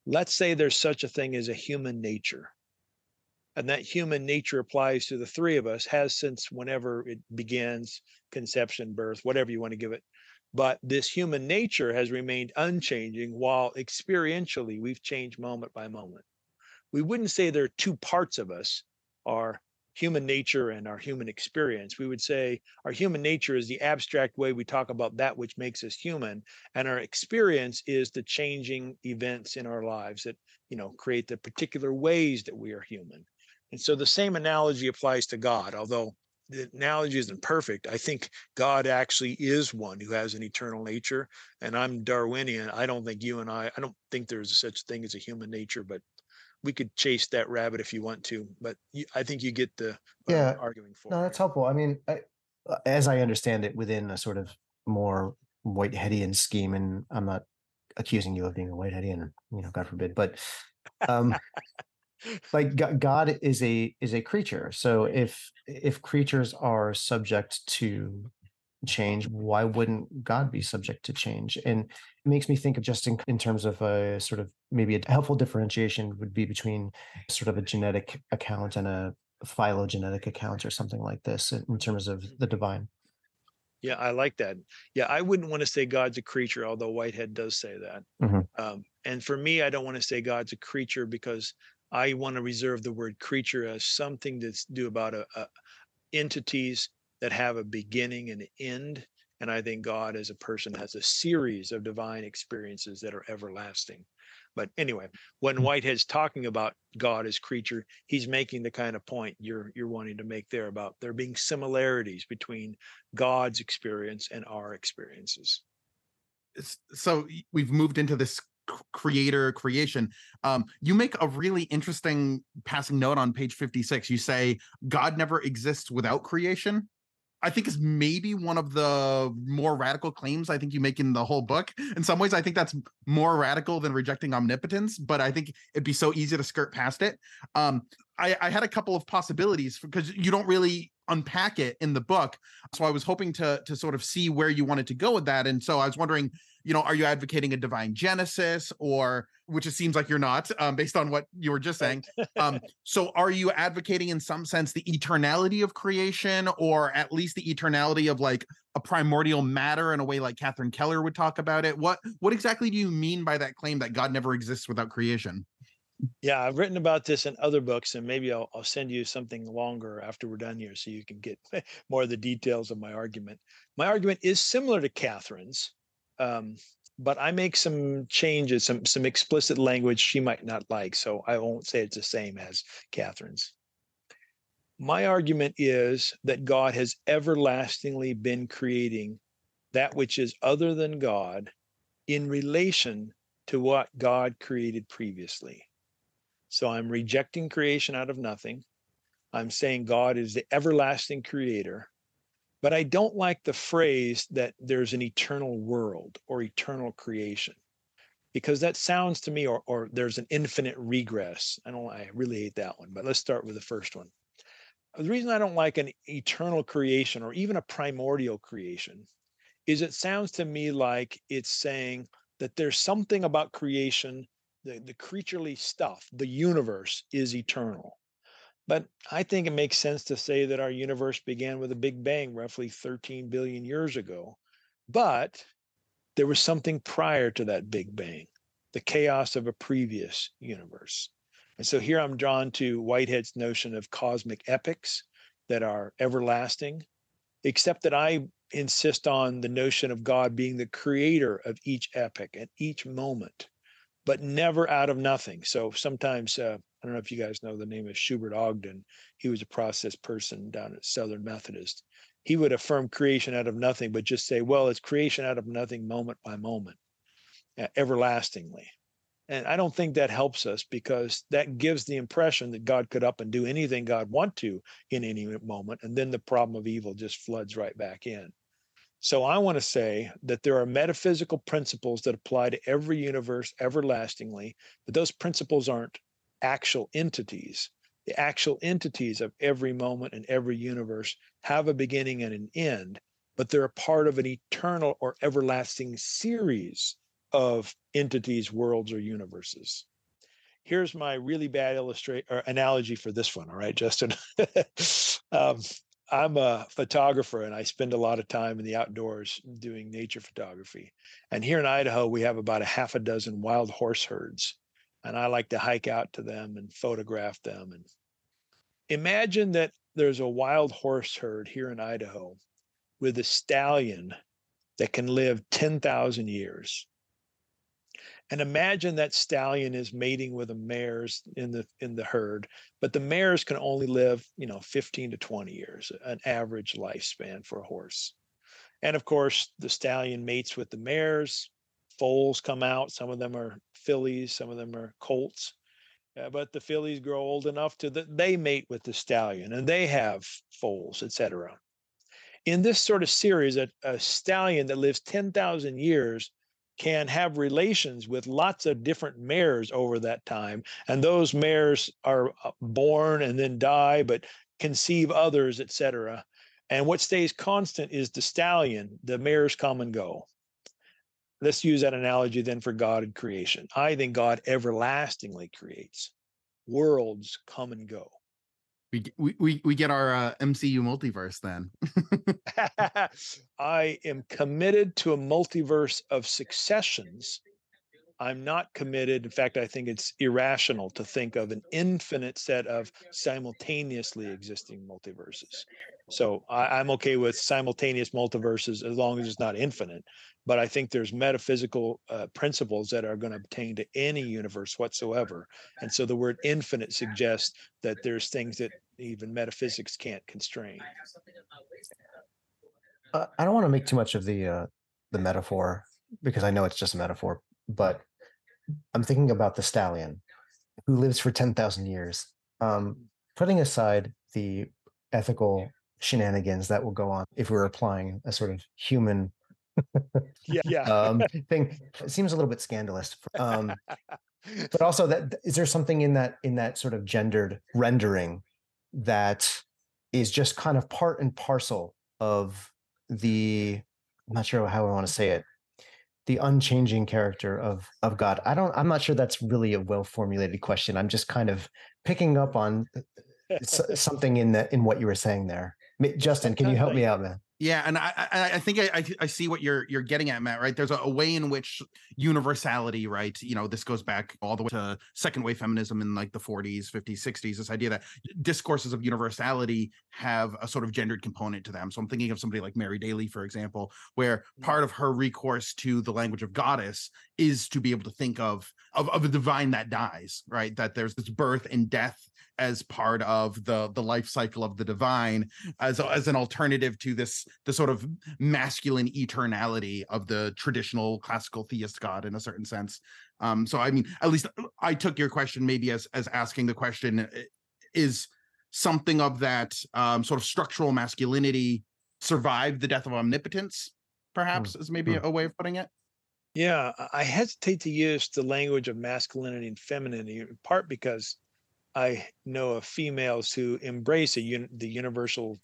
let's say there's such a thing as a human nature. And that human nature applies to the three of us, has since whenever it begins, conception, birth, whatever you want to give it. But this human nature has remained unchanging while experientially we've changed moment by moment. We wouldn't say there are two parts of us, our human nature and our human experience. We would say our human nature is the abstract way we talk about that which makes us human, and our experience is the changing events in our lives that, you know, create the particular ways that we are human. And so the same analogy applies to God, although the analogy isn't perfect. I think God actually is one who has an eternal nature, and I'm Darwinian. I don't think you and I. I don't think there's such a thing as a human nature, but we could chase that rabbit if you want to. But you, I think you get the yeah arguing for. No, that's helpful. I mean, I, uh, as I understand it, within a sort of more Whiteheadian scheme, and I'm not accusing you of being a Whiteheadian, you know, God forbid, but um like god is a is a creature so if if creatures are subject to change, why wouldn't God be subject to change? And it makes me think of just in, in terms of a sort of maybe a helpful differentiation would be between sort of a genetic account and a phylogenetic account or something like this in terms of the divine. Yeah, I like that. Yeah, I wouldn't want to say God's a creature, although Whitehead does say that. Mm-hmm. Um, and for me, I don't want to say God's a creature because I want to reserve the word creature as something that's do about a, a entities that have a beginning and end. And I think God as a person has a series of divine experiences that are everlasting. But anyway, when hmm. Whitehead's talking about God as creature, he's making the kind of point you're you're wanting to make there about there being similarities between God's experience and our experiences. So we've moved into this creator creation um, you make a really interesting passing note on page 56 you say god never exists without creation I think is maybe one of the more radical claims I think you make in the whole book. In some ways, I think that's more radical than rejecting omnipotence, but I think it'd be so easy to skirt past it. Um, I, I had a couple of possibilities because you don't really unpack it in the book. So I was hoping to to sort of see where you wanted to go with that. And so I was wondering, you know, are you advocating a divine genesis or which it seems like you're not, um, based on what you were just saying. Um, so are you advocating in some sense the eternality of creation or at least the eternality of like a primordial matter in a way like Catherine Keller would talk about it? What what exactly do you mean by that claim that God never exists without creation? Yeah, I've written about this in other books, and maybe I'll, I'll send you something longer after we're done here so you can get more of the details of my argument. My argument is similar to Catherine's, um, but I make some changes, some some explicit language she might not like, so I won't say it's the same as Catherine's. My argument is that God has everlastingly been creating that which is other than God in relation to what God created previously. So I'm rejecting creation out of nothing. I'm saying God is the everlasting creator. But I don't like the phrase that there's an eternal world or eternal creation because that sounds to me or, or there's an infinite regress. I don't I really hate that one, but let's start with the first one. The reason I don't like an eternal creation or even a primordial creation is it sounds to me like it's saying that there's something about creation the, the creaturely stuff, the universe is eternal. But I think it makes sense to say that our universe began with a big bang roughly 13 billion years ago. But there was something prior to that big bang, the chaos of a previous universe. And so here I'm drawn to Whitehead's notion of cosmic epochs that are everlasting, except that I insist on the notion of God being the creator of each epoch and each moment but never out of nothing. So sometimes, uh, I don't know if you guys know the name of Schubert Ogden. He was a process person down at Southern Methodist. He would affirm creation out of nothing, but just say, well, it's creation out of nothing moment by moment, uh, everlastingly. And I don't think that helps us because that gives the impression that God could up and do anything God want to in any moment. And then the problem of evil just floods right back in. So I want to say that there are metaphysical principles that apply to every universe everlastingly, but those principles aren't actual entities. The actual entities of every moment and every universe have a beginning and an end, but they're a part of an eternal or everlasting series of entities, worlds, or universes. Here's my really bad illustrate or analogy for this one. All right, Justin. um, I'm a photographer and I spend a lot of time in the outdoors doing nature photography. And here in Idaho, we have about a half a dozen wild horse herds. And I like to hike out to them and photograph them. And imagine that there's a wild horse herd here in Idaho with a stallion that can live 10,000 years and imagine that stallion is mating with the mares in the in the herd but the mares can only live you know 15 to 20 years an average lifespan for a horse. And of course the stallion mates with the mares foals come out some of them are fillies some of them are colts uh, but the fillies grow old enough to that they mate with the stallion and they have foals etc in this sort of series a, a stallion that lives 10,000 years can have relations with lots of different mares over that time. And those mares are uh, born and then die, but conceive others, etc. And what stays constant is the stallion, the mares come and go. Let's use that analogy then for God and creation. I think God everlastingly creates. Worlds come and go. We we we, get our uh, MCU multiverse then. I am committed to a multiverse of successions I'm not committed. In fact, I think it's irrational to think of an infinite set of simultaneously existing multiverses. So I, am okay with simultaneous multiverses as long as it's not infinite. But I think there's metaphysical uh, principles that are going to obtain to any universe whatsoever. And so the word infinite suggests that there's things that even metaphysics can't constrain. Uh, I don't want to make too much of the uh, the metaphor because I know it's just a metaphor, but I'm thinking about the stallion who lives for 10,000 years. Um, putting aside the ethical shenanigans that will go on if we're applying a sort of human yeah, yeah. um, thing, it seems a little bit scandalous. Um, but also that is there something in that in that sort of gendered rendering that is just kind of part and parcel of the I'm not sure how I want to say it the unchanging character of of God? I don't. I'm not sure that's really a well formulated question. I'm just kind of picking up on uh, something in the in what you were saying there. Justin, can you help me out, man? Yeah, and I I, I think I, I see what you're you're getting at, Matt. Right? There's a, a, way in which universality, right? You know, this goes back all the way to second wave feminism in like the 40s, 50s, 60s. This idea that discourses of universality have a sort of gendered component to them. So I'm thinking of somebody like Mary Daly, for example, where mm. part of her recourse to the language of goddess is to be able to think of of, of a divine that dies, right? That there's this birth and death as part of the the life cycle of the divine as as an alternative to this the sort of masculine eternality of the traditional classical theist god in a certain sense um so i mean at least i took your question maybe as as asking the question is something of that um sort of structural masculinity survived the death of omnipotence perhaps mm. is maybe mm. a way of putting it yeah i hesitate to use the language of masculinity and femininity in part because I know of females who embrace un- the universal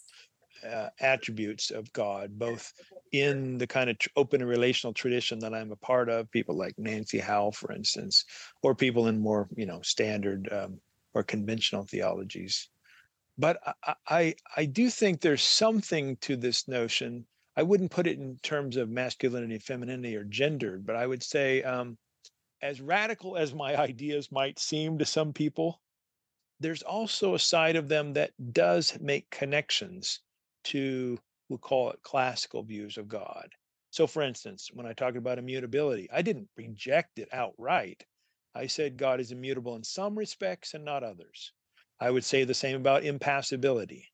uh, attributes of God, both in the kind of tr- open and relational tradition that I'm a part of, people like Nancy Howell, for instance, or people in more, you know, standard um, or conventional theologies. But I, I, I do think there's something to this notion. I wouldn't put it in terms of masculinity, femininity, or gendered, but I would say, um, as radical as my ideas might seem to some people, there's also a side of them that does make connections to we'll call it classical views of God. So, for instance, when I talk about immutability, I didn't reject it outright. I said God is immutable in some respects and not others. I would say the same about impassibility.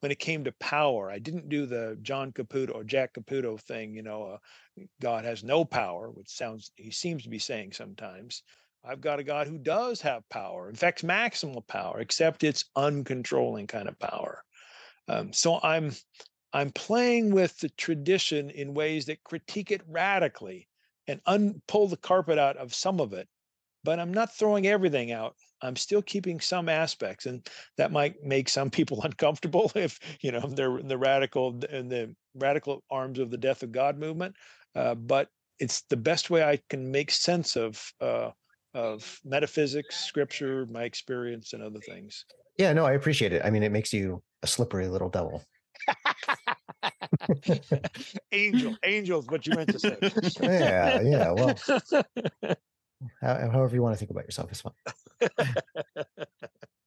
When it came to power, I didn't do the John Caputo or Jack Caputo thing, you know, uh, God has no power, which sounds, he seems to be saying sometimes. I've got a God who does have power, in fact, maximal power, except it's uncontrolling kind of power. Um, so I'm I'm playing with the tradition in ways that critique it radically and un- pull the carpet out of some of it, but I'm not throwing everything out. I'm still keeping some aspects, and that might make some people uncomfortable if you know they're in the radical in the radical arms of the death of God movement. Uh, but it's the best way I can make sense of uh, of metaphysics, scripture, my experience, and other things. Yeah, no, I appreciate it. I mean, it makes you a slippery little devil. angel, angel is what you meant to say. yeah, yeah. Well, however you want to think about yourself is fine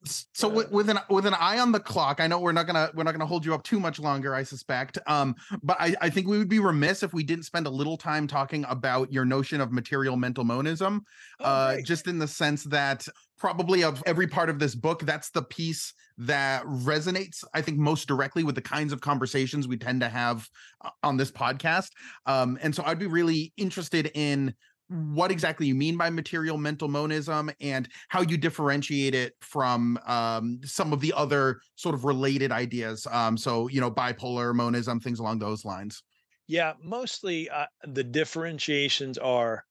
so with, with, an with an eye on the clock i know we're not gonna we're not gonna hold you up too much longer i suspect um but i i think we would be remiss if we didn't spend a little time talking about your notion of material mental monism oh, uh just in the sense that probably of every part of this book that's the piece that resonates i think most directly with the kinds of conversations we tend to have uh, on this podcast um and so i'd be really interested in what exactly you mean by material mental monism and how you differentiate it from um, some of the other sort of related ideas. Um, so, you know, bipolar monism, things along those lines. Yeah, mostly uh, the differentiations are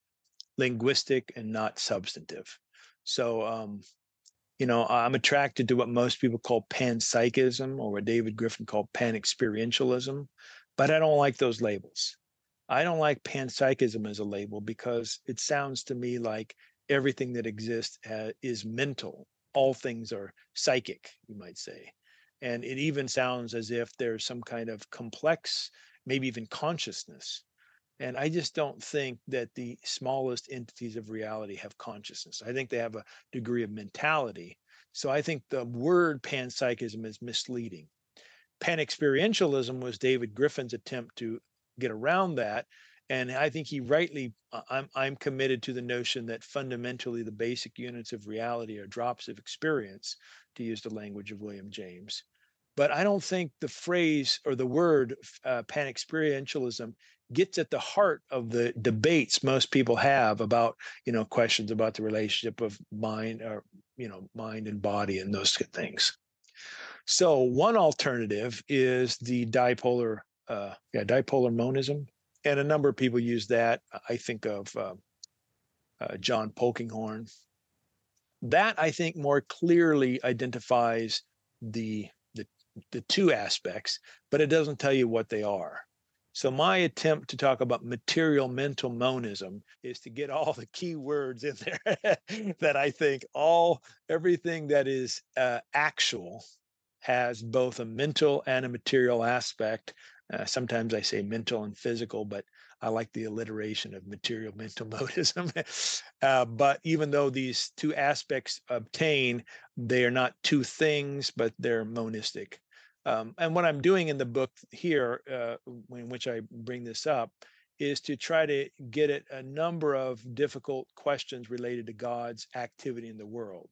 linguistic and not substantive. So, um, you know, I'm attracted to what most people call panpsychism or what David Griffin called panexperientialism, but I don't like those labels. I don't like panpsychism as a label because it sounds to me like everything that exists is mental. All things are psychic, you might say. And it even sounds as if there's some kind of complex, maybe even consciousness and I just don't think that the smallest entities of reality have consciousness. I think they have a degree of mentality. So I think the word panpsychism is misleading. Panexperientialism was David Griffin's attempt to get around that. And I think he rightly, I'm, I'm committed to the notion that fundamentally the basic units of reality are drops of experience, to use the language of William James. But I don't think the phrase or the word uh, panexperientialism gets at the heart of the debates most people have about you know questions about the relationship of mind or you know mind and body and those things so one alternative is the dipolar uh, yeah dipolar monism and a number of people use that i think of uh, uh, john polkinghorne that i think more clearly identifies the the the two aspects but it doesn't tell you what they are so my attempt to talk about material mental monism is to get all the key words in there that I think all everything that is uh, actual has both a mental and a material aspect. Uh, sometimes I say mental and physical, but I like the alliteration of material mental monism. uh, but even though these two aspects obtain, they are not two things, but they're monistic. Um, and what I'm doing in the book here, uh, in which I bring this up, is to try to get at a number of difficult questions related to God's activity in the world.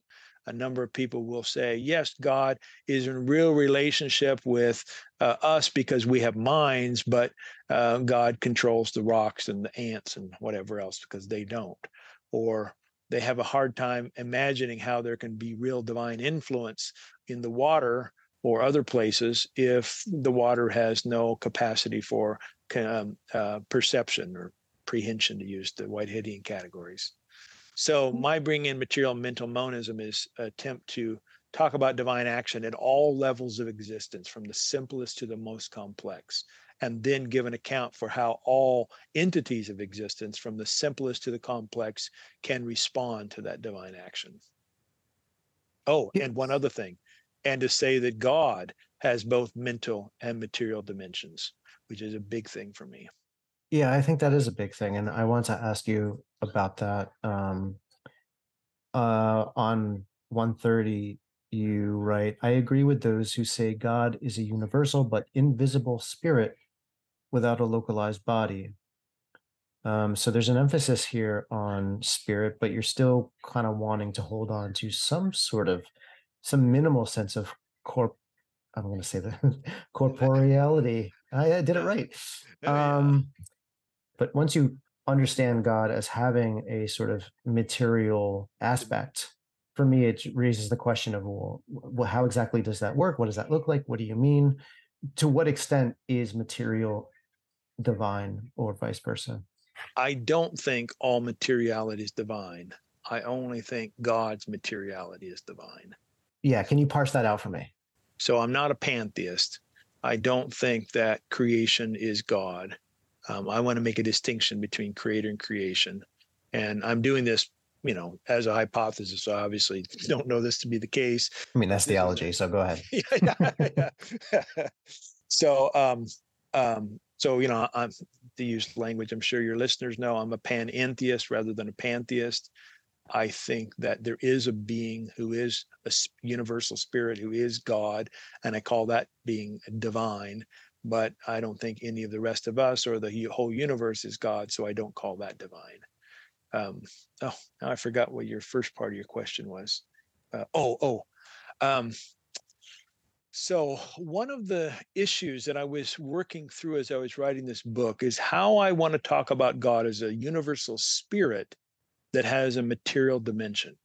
A number of people will say, yes, God is in real relationship with uh, us because we have minds, but uh, God controls the rocks and the ants and whatever else because they don't. Or they have a hard time imagining how there can be real divine influence in the water or other places if the water has no capacity for um, uh, perception or prehension, to use the Whiteheadian categories. So mm-hmm. my bring in material mental monism is attempt to talk about divine action at all levels of existence, from the simplest to the most complex, and then give an account for how all entities of existence, from the simplest to the complex, can respond to that divine action. Oh, and one other thing and to say that God has both mental and material dimensions, which is a big thing for me. Yeah, I think that is a big thing. And I want to ask you about that. Um, uh, on 130, you write, I agree with those who say God is a universal but invisible spirit without a localized body. Um, so there's an emphasis here on spirit, but you're still kind of wanting to hold on to some sort of some minimal sense of corp I'm going to say the corporeality. I, I, did it right. Um, but once you understand God as having a sort of material aspect, for me, it raises the question of well, well, how exactly does that work? What does that look like? What do you mean? To what extent is material divine or vice versa? I don't think all materiality is divine. I only think God's materiality is divine. Yeah, can you parse that out for me? So I'm not a pantheist. I don't think that creation is God. Um, I want to make a distinction between creator and creation. And I'm doing this, you know, as a hypothesis. So obviously don't know this to be the case. I mean, that's theology. So go ahead. yeah, yeah, yeah. so, um, um, so, you know, I'm to use language, I'm sure your listeners know I'm a panentheist rather than a pantheist. I think that there is a being who is a universal spirit, who is God, and I call that being divine. But I don't think any of the rest of us or the whole universe is God, so I don't call that divine. Um, oh, now I forgot what your first part of your question was. Uh, oh, oh. Um, so, one of the issues that I was working through as I was writing this book is how I want to talk about God as a universal spirit that has a material dimension.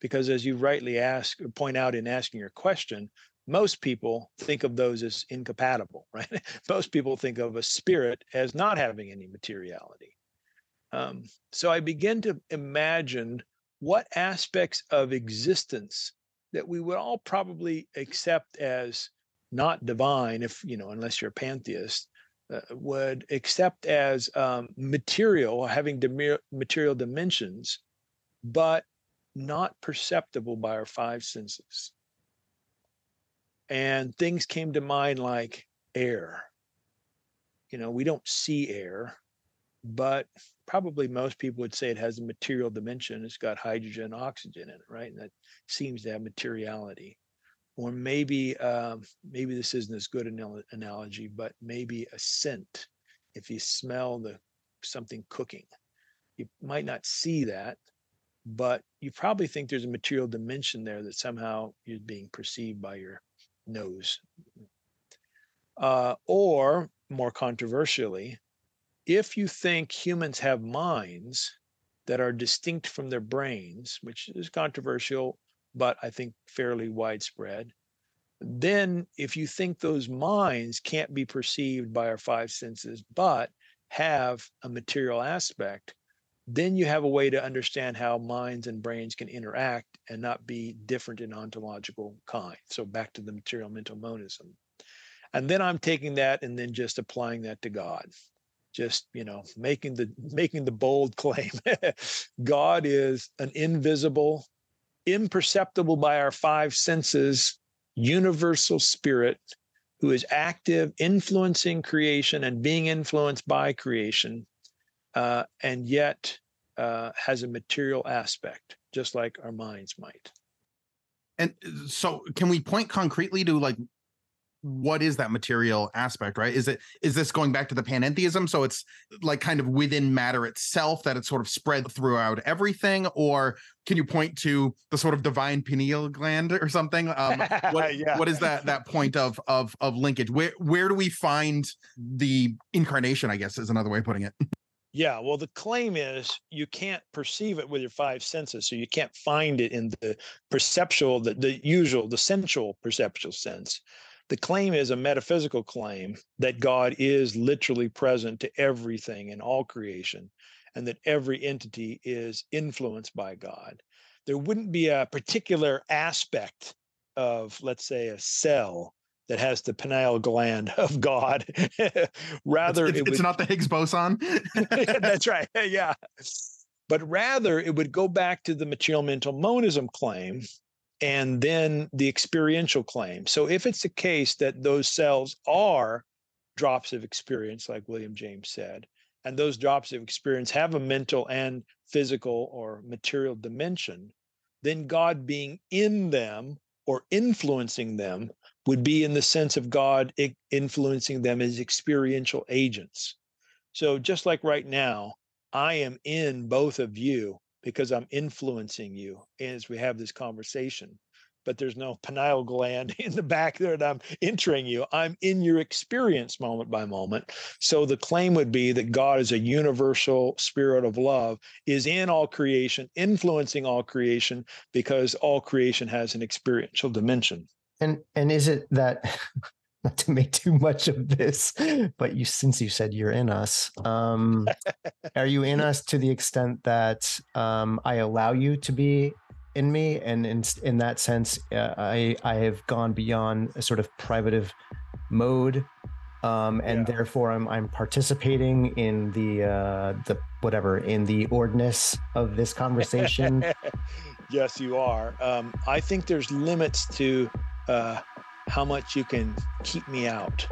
Because as you rightly ask, point out in asking your question, most people think of those as incompatible, right? most people think of a spirit as not having any materiality. Um, so I begin to imagine what aspects of existence that we would all probably accept as not divine, if you know, unless you're a pantheist, uh, would accept as um, material, having material dimensions, but not perceptible by our five senses. And things came to mind like air. You know, we don't see air, but probably most people would say it has a material dimension. It's got hydrogen oxygen in it, right? And that seems to have materiality. Or maybe um, maybe this isn't as good an analogy, but maybe a scent. If you smell the something cooking, you might not see that, but you probably think there's a material dimension there that somehow is being perceived by your nose. Uh, or more controversially, if you think humans have minds that are distinct from their brains, which is controversial, but I think fairly widespread, then if you think those minds can't be perceived by our five senses, but have a material aspect, then you have a way to understand how minds and brains can interact and not be different in ontological kind. So back to the material mental monism. And then I'm taking that and then just applying that to God. Just, you know, making the making the bold claim. God is an invisible, imperceptible by our five senses, universal spirit who is active, influencing creation and being influenced by creation uh, and yet uh, has a material aspect, just like our minds might. And so, can we point concretely to like what is that material aspect right? Is it is this going back to the panentheism? So it's like kind of within matter itself that it's sort of spread throughout everything? Or can you point to the sort of divine pineal gland or something? Um what, yeah. what is that that point of of of linkage? Where where do we find the incarnation i guess is another way of putting it yeah, well, the claim is you can't perceive it with your five senses, so you can't find it in the perceptual, the, the usual, the sensual perceptual sense. The claim is a metaphysical claim that God is literally present to everything in all creation, and that every entity is influenced by God. There wouldn't be a particular aspect of, let's say, a cell that has the pineal gland of God. rather, it's, it's, it would, it's, not the Higgs boson. that's right. Yeah. But rather, it would go back to the material mental monism claim and then the experiential claim. So, if it's the case that those cells are drops of experience, like William James said, and those drops of experience have a mental and physical or material dimension, then God being in them or influencing them would be in the sense of God influencing them as experiential agents. So, just like right now, I am in both of you because I'm influencing you as we have this conversation. But there's no pineal gland in the back there that I'm entering you. I'm in your experience moment by moment. So the claim would be that God is a universal spirit of love, is in all creation, influencing all creation because all creation has an experiential dimension. And and is it that not to make too much of this, but you since you said you're in us, um, are you in us to the extent that um, I allow you to be in me, and in in that sense, uh, I I have gone beyond a sort of privative mode, um, and yeah. therefore I'm I'm participating in the uh, the whatever in the Oordiness of this conversation. yes, you are. Um, I think there's limits to uh, how much you can keep me out.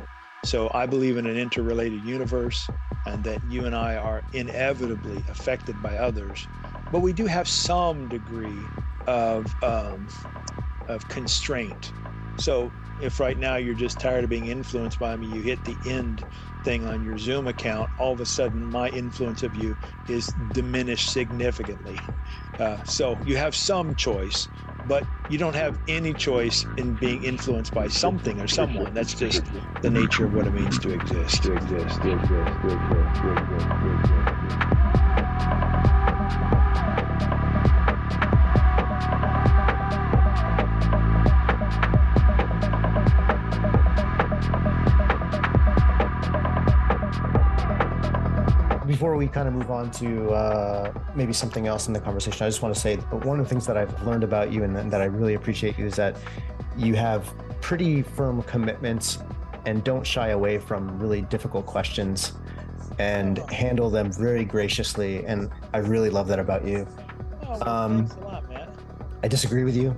So I believe in an interrelated universe and that you and I are inevitably affected by others. But we do have some degree of, um, of constraint. So if right now you're just tired of being influenced by me, you hit the end thing on your Zoom account, all of a sudden my influence of you is diminished significantly. Uh, so you have some choice, but you don't have any choice in being influenced by something or someone. That's just the nature of what it means to exist. To exist. To exist. To exist. To exist. Before we kind of move on to uh, maybe something else in the conversation, I just want to say that one of the things that I've learned about you and, and that I really appreciate you is that you have pretty firm commitments and don't shy away from really difficult questions and handle them very graciously. And I really love that about you. Oh, um, thanks a lot, man. I disagree with you.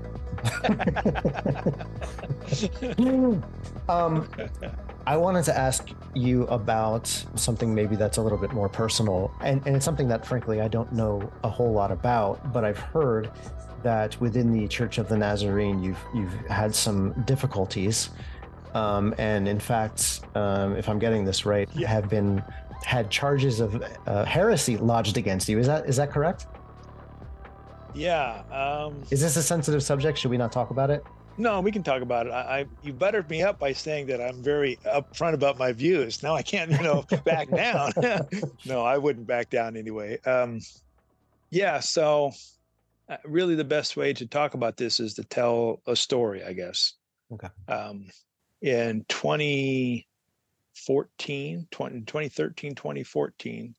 um, I wanted to ask you about something maybe that's a little bit more personal. And, and it's something that, frankly, I don't know a whole lot about, but I've heard that within the Church of the Nazarene, you've, you've had some difficulties. Um, and in fact, um, if I'm getting this right, yeah. have been had charges of uh, heresy lodged against you. Is that is that correct? Yeah. Um, is this a sensitive subject? Should we not talk about it? No, we can talk about it. I, I, you buttered me up by saying that I'm very upfront about my views. Now I can't, you know, back down. no, I wouldn't back down anyway. Um, yeah. So, uh, really, the best way to talk about this is to tell a story, I guess. Okay. Um, in 2014, 20, 2013, 2014,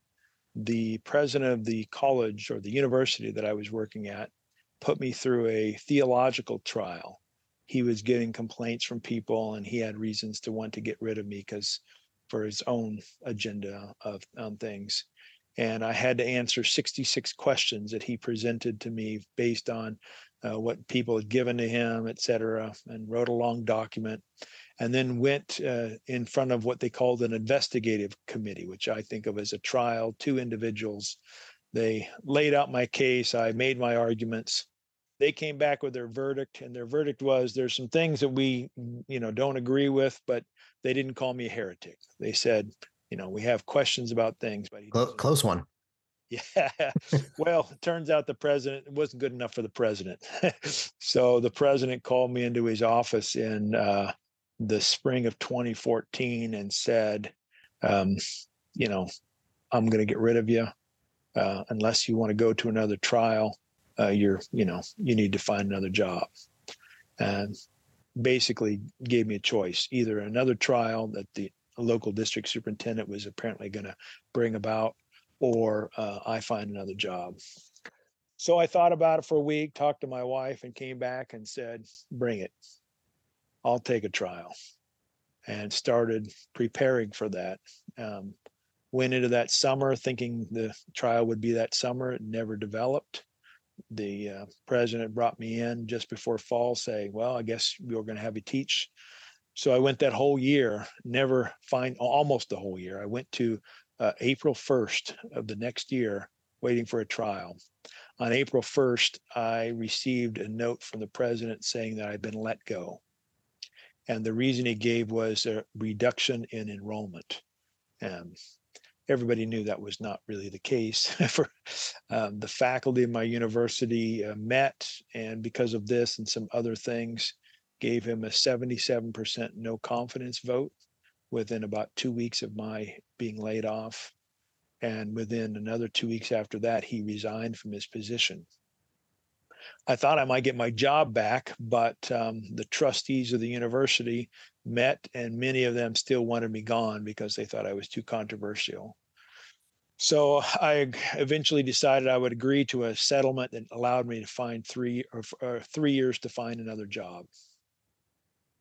the president of the college or the university that I was working at put me through a theological trial he was getting complaints from people and he had reasons to want to get rid of me because for his own agenda of on things. And i had to answer 66 questions that he presented to me based on uh, what people had given to him et cetera and wrote a long document and then went uh, in front of what they called an investigative committee which i think of as a trial two individuals. They laid out my case i made my arguments they came back with their verdict and their verdict was there's some things that we you know don't agree with but they didn't call me a heretic. They said you know we have questions about things but close, close one. Yeah. Well it turns out the president it wasn't good enough for the president. So the president called me into his office in uh, the spring of 2014 and said um, you know i'm going to get rid of you uh, unless you want to go to another trial uh, you're you know you need to find another job. And basically gave me a choice either another trial that the local district superintendent was apparently going to bring about or uh, i find another job. So i thought about it for a week talked to my wife and came back and said bring it. I'll take a trial. And started preparing for that. Um, went into that summer thinking the trial would be that summer. It never developed the uh, president brought me in just before fall saying, well, I guess we are going to have you teach. So I went that whole year, never find almost the whole year. I went to uh, April 1st of the next year, waiting for a trial. On April 1st, I received a note from the president saying that I'd been let go. And the reason he gave was a reduction in enrollment. And everybody knew that was not really the case. For um, the faculty of my university uh, met, and because of this and some other things, gave him a 77% no confidence vote within about two weeks of my being laid off. And within another two weeks after that, he resigned from his position. I thought I might get my job back, but um, the trustees of the university met, and many of them still wanted me gone because they thought I was too controversial. So I eventually decided I would agree to a settlement that allowed me to find three or, or three years to find another job.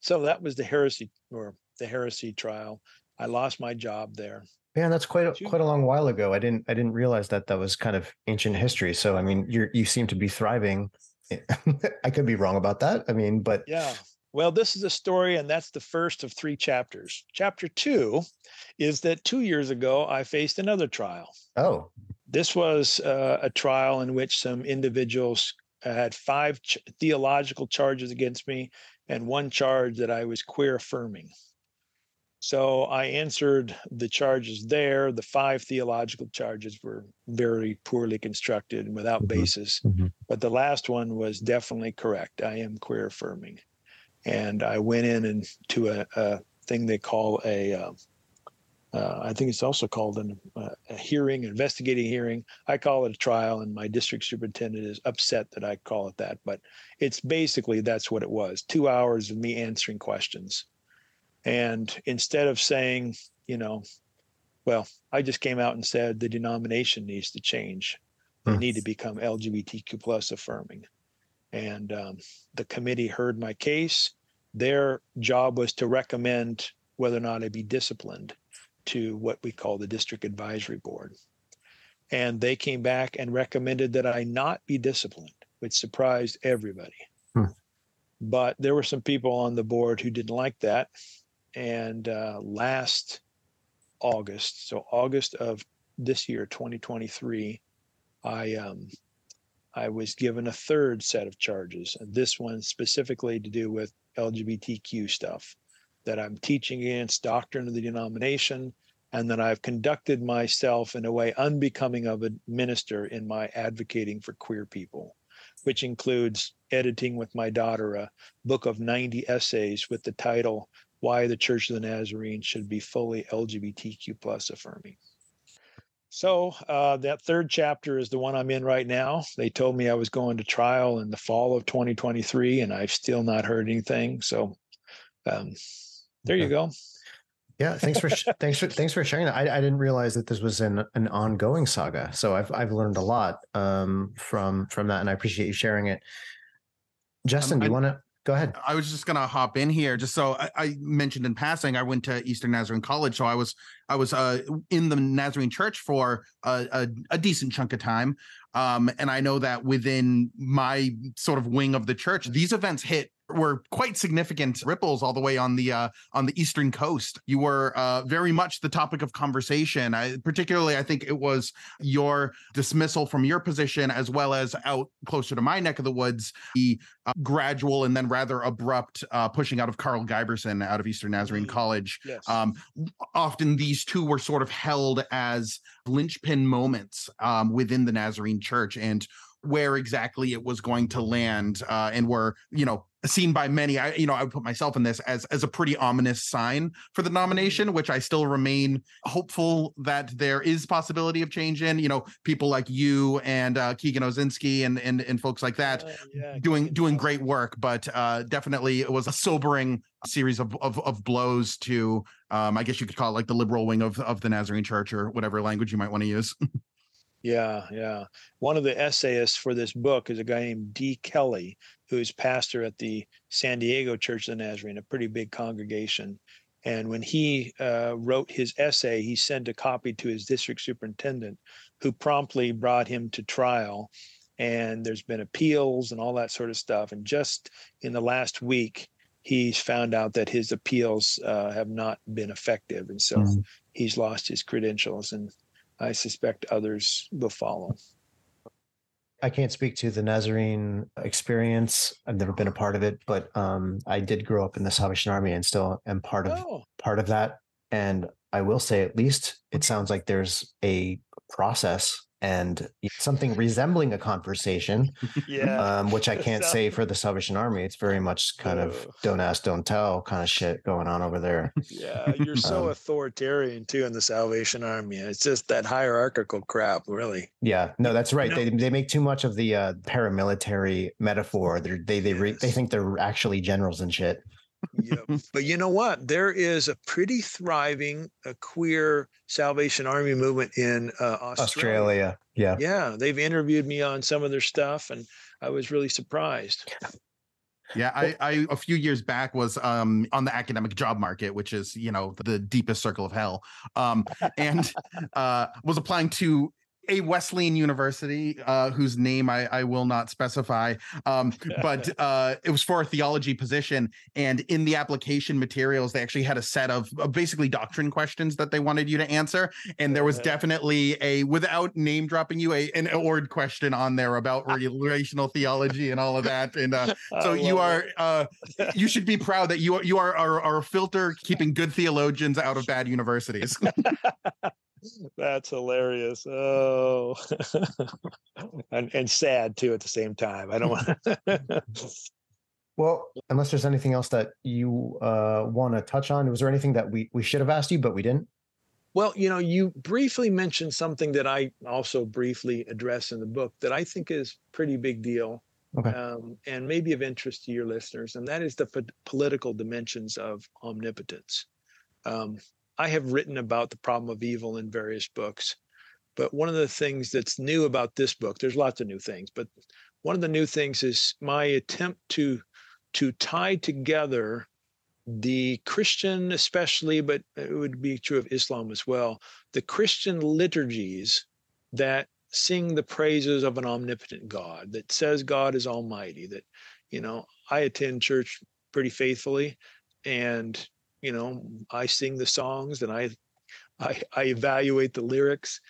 So that was the heresy or the heresy trial. I lost my job there. Man, that's quite a, quite a long while ago. I didn't I didn't realize that that was kind of ancient history. So I mean, you you seem to be thriving. I could be wrong about that. I mean, but yeah, well, this is a story, and that's the first of three chapters. Chapter two is that two years ago, I faced another trial. Oh. This was uh, a trial in which some individuals had five ch- theological charges against me and one charge that I was queer affirming. So I answered the charges there. The five theological charges were very poorly constructed and without mm-hmm. basis. Mm-hmm. But the last one was definitely correct. I am queer affirming and I went in and to a, a thing they call a, uh, uh, I think it's also called an, uh, a hearing, investigating hearing. I call it a trial, and my district superintendent is upset that I call it that. But it's basically that's what it was: two hours of me answering questions. And instead of saying, you know, Well, I just came out and said the denomination needs to change. They need to become LGBTQ plus affirming. And um, the committee heard my case. Their job was to recommend whether or not I be disciplined to what we call the district advisory board. And they came back and recommended that I not be disciplined, which surprised everybody. Hmm. But there were some people on the board who didn't like that. And uh, last August, so August of this year, 2023, I um, I was given a third set of charges, and this one specifically to do with LGBTQ stuff that I'm teaching against doctrine of the denomination, and that I've conducted myself in a way unbecoming of a minister in my advocating for queer people, which includes editing with my daughter a book of 90 essays with the title Why the Church of the Nazarene Should Be Fully LGBTQ plus affirming. So uh, that third chapter is the one I'm in right now. They told me I was going to trial in the fall of 2023, and I've still not heard anything. So um, there okay. you go. Yeah, thanks for thanks for thanks for sharing that. I, I didn't realize that this was an an ongoing saga. So I've I've learned a lot um, from from that, and I appreciate you sharing it. Justin, um, do you want to go ahead? I was just gonna hop in here, just so I, I, mentioned in passing. I went to Eastern Nazarene College, so I was I was uh, in the Nazarene Church for a, a, a decent chunk of time. Um, and I know that within my sort of wing of the church, these events hit were quite significant ripples all the way on the uh, on the eastern coast. You were uh, very much the topic of conversation. I, particularly, I think it was your dismissal from your position, as well as out closer to my neck of the woods, the uh, gradual and then rather abrupt uh, pushing out of Karl Giberson out of Eastern Nazarene mm-hmm. College. Yes. Um, often these two were sort of held as linchpin moments um, within the Nazarene Church, and where exactly it was going to land uh, and were you know seen by many i you know i would put myself in this as as a pretty ominous sign for the nomination which i still remain hopeful that there is possibility of change in you know people like you and uh keegan osinski and and, and folks like that uh, yeah, doing doing great work but uh definitely it was a sobering series of, of of blows to um i guess you could call it like the liberal wing of of the nazarene church or whatever language you might want to use Yeah, yeah. One of the essayists for this book is a guy named Dee Kelly, who's pastor at the San Diego Church of the Nazarene, a pretty big congregation. And when he uh, wrote his essay, he sent a copy to his district superintendent, who promptly brought him to trial. And there's been appeals and all that sort of stuff. And just in the last week, he's found out that his appeals uh, have not been effective. And so mm-hmm. he's lost his credentials. And I suspect others will follow. I can't speak to the Nazarene experience. I've never been a part of it, but um, I did grow up in the Salvation Army and still am part of oh. part of that. And I will say, at least it sounds like there's a process and something resembling a conversation, yeah. um, which I can't so, say for the Salvation Army. It's very much kind of don't ask, don't tell kind of shit going on over there. Yeah, you're so um, authoritarian too in the Salvation Army. It's just that hierarchical crap, really. Yeah, no, that's right. They they make too much of the uh, paramilitary metaphor. They're, they they yes. they think they're actually generals and shit yep. But you know what? There is a pretty thriving a queer Salvation Army movement in uh, Australia. Australia. Yeah. Yeah. They've interviewed me on some of their stuff, and I was really surprised. Yeah, I, I a few years back was um on the academic job market, which is you know the deepest circle of hell, um, and uh, was applying to a Wesleyan University, uh, whose name I, I, will not specify, um, but uh, it was for a theology position. And in the application materials, they actually had a set of, of basically doctrine questions that they wanted you to answer. And there was definitely a, without name dropping you, a an Oord question on there about relational theology and all of that. And uh, so you are, uh, you should be proud that you you are, are, are a filter keeping good theologians out of bad universities. That's hilarious. Oh, and and sad too at the same time. I don't want. To. Well, unless there's anything else that you uh, want to touch on, was there anything that we we should have asked you but we didn't? Well, you know, you briefly mentioned something that I also briefly address in the book that I think is pretty big deal. Okay. Um, and maybe of interest to your listeners, and that is the p- political dimensions of omnipotence. Um, I have written about the problem of evil in various books. But one of the things that's new about this book, there's lots of new things, but one of the new things is my attempt to to tie together the Christian, especially, but it would be true of Islam as well, the Christian liturgies that sing the praises of an omnipotent God, that says God is almighty, that, you know, I attend church pretty faithfully and, you know, I sing the songs and I, I, I evaluate the lyrics.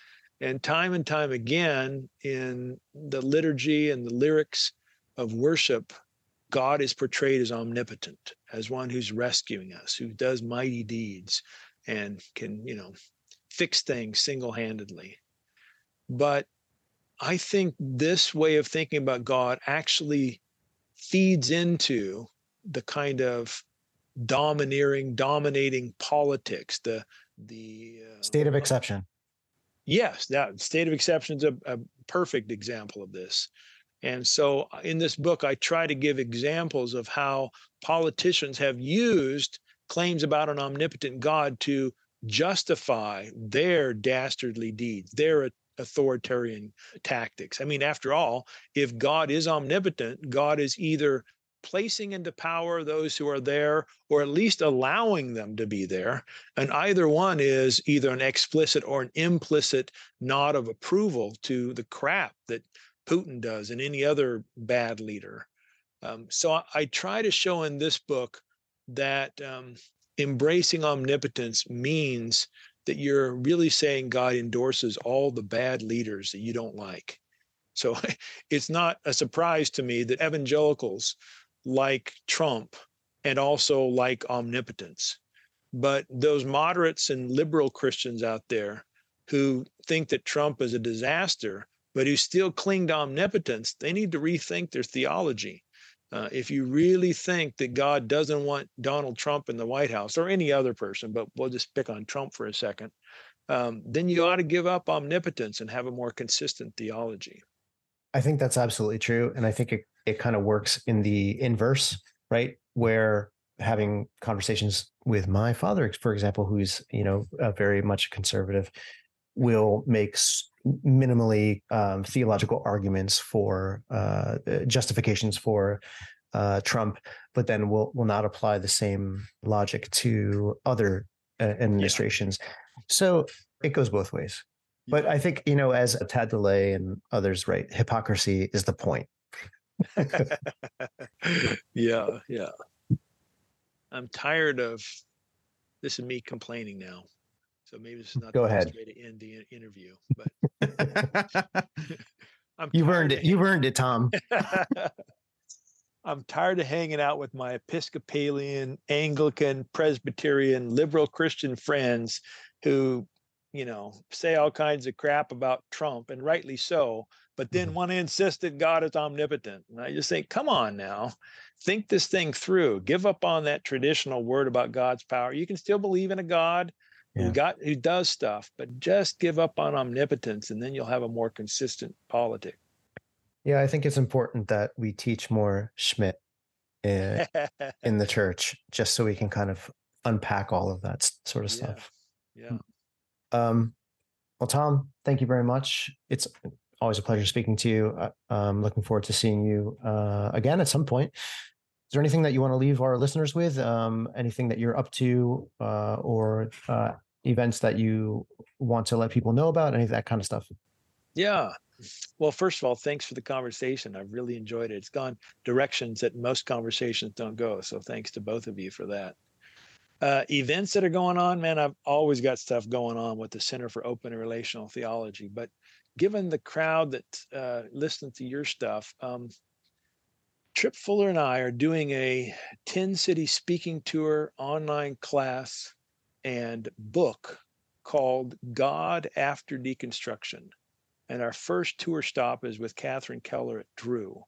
And time and time again in the liturgy and the lyrics of worship, God is portrayed as omnipotent, as one who's rescuing us, who does mighty deeds and can, you know, fix things single handedly. But I think this way of thinking about God actually feeds into the kind of domineering, dominating politics, the the uh, state of exception. Yes, that state of exception is a, a perfect example of this. And so uh, in this book, I try to give examples of how politicians have used claims about an omnipotent God to justify their dastardly deeds, their authoritarian tactics. I mean, after all, if God is omnipotent, God is either placing into power those who are there or at least allowing them to be there. And either one is either an explicit or an implicit nod of approval to the crap that Putin does and any other bad leader. Um, so I, I, try to show in this book that um, embracing omnipotence means that you're really saying God endorses all the bad leaders that you don't like. So it's not a surprise to me that evangelicals like Trump and also like omnipotence. But those moderates and liberal Christians out there who think that Trump is a disaster, but who still cling to omnipotence, they need to rethink their theology. Uh, if you really think that God doesn't want Donald Trump in the White House or any other person, but we'll just pick on Trump for a second, um, then you ought to give up omnipotence and have a more consistent theology. I think that's absolutely true. And I think it, it kind of works in the inverse, right? Where having conversations with my father, for example, who's, you know, very much conservative, will make minimally um, theological arguments for uh, uh, justifications for uh, Trump, but then will will not apply the same logic to other uh, administrations. Yeah. So it goes both ways. But I think you know, as Tad DeLay and others write, hypocrisy is the point. yeah, yeah. I'm tired of this is me complaining now. So maybe this is not Go the ahead. best way to end the interview, but You've earned it. You've earned it, Tom. I'm tired of hanging out with my Episcopalian, Anglican, Presbyterian, liberal Christian friends who, you know, say all kinds of crap about Trump, and rightly so, but then mm-hmm. want to insist that God is omnipotent. And I just think, come on now, think this thing through. Give up on that traditional word about God's power. You can still believe in a God yeah. who got who does stuff, but just give up on omnipotence, and then you'll have a more consistent politic. Yeah, I think it's important that we teach more Schmitt in, in the church, just so we can kind of unpack all of that sort of stuff. Yeah. Um, well, Tom, thank you very much. It's always a pleasure speaking to you. Uh, I'm looking forward to seeing you uh, again at some point. Is there anything that you want to leave our listeners with? Um, anything that you're up to, uh, or uh, events that you want to let people know about? Any of that kind of stuff? Yeah. Well, first of all, thanks for the conversation. I've really enjoyed it. It's gone directions that most conversations don't go. So thanks to both of you for that. Uh, events that are going on, man, I've always got stuff going on with the Center for Open and Relational Theology. But given the crowd that uh, to your stuff, um, Tripp Fuller and I are doing a 10 city speaking tour online class and book called God After Deconstruction. And our first tour stop is with Catherine Keller at Drew.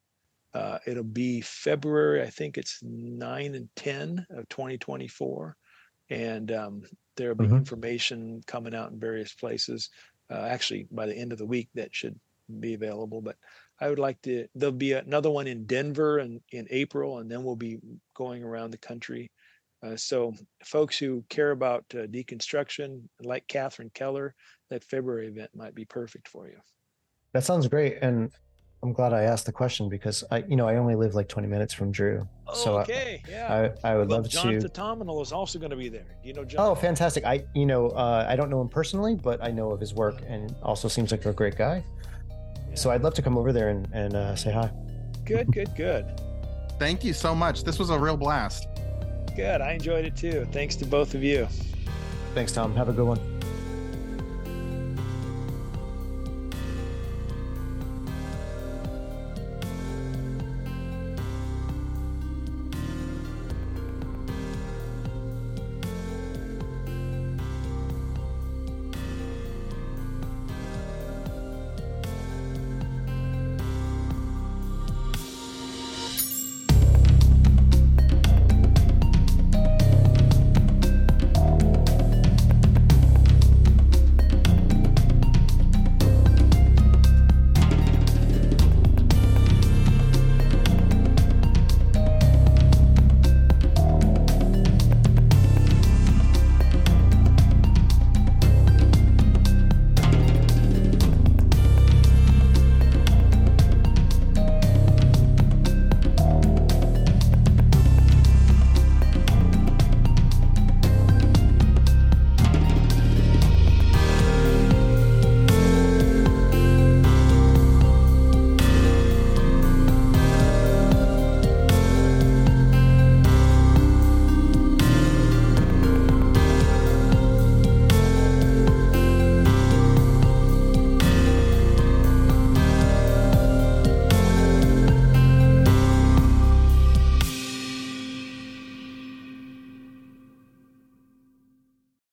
Uh, it'll be February, I think it's 9 and 10 of 2024. And um, there'll be mm-hmm. information coming out in various places. Uh, actually, by the end of the week, that should be available. But I would like to, there'll be another one in Denver in, in April, and then we'll be going around the country Uh, so, folks who care about uh, deconstruction, like Catherine Keller, that February event might be perfect for you. That sounds great, and I'm glad I asked the question because I, you know, I only live like 20 minutes from Drew. so okay, I, yeah. I, I would well, love John to. John is also going to be there. Do you know John? Oh, fantastic! I, you know, uh, I don't know him personally, but I know of his work, and also seems like a great guy. Yeah. So I'd love to come over there and, and uh, say hi. Good, good, good. Thank you so much. This was a real blast. Good. I enjoyed it too. Thanks to both of you. Thanks, Tom. Have a good one.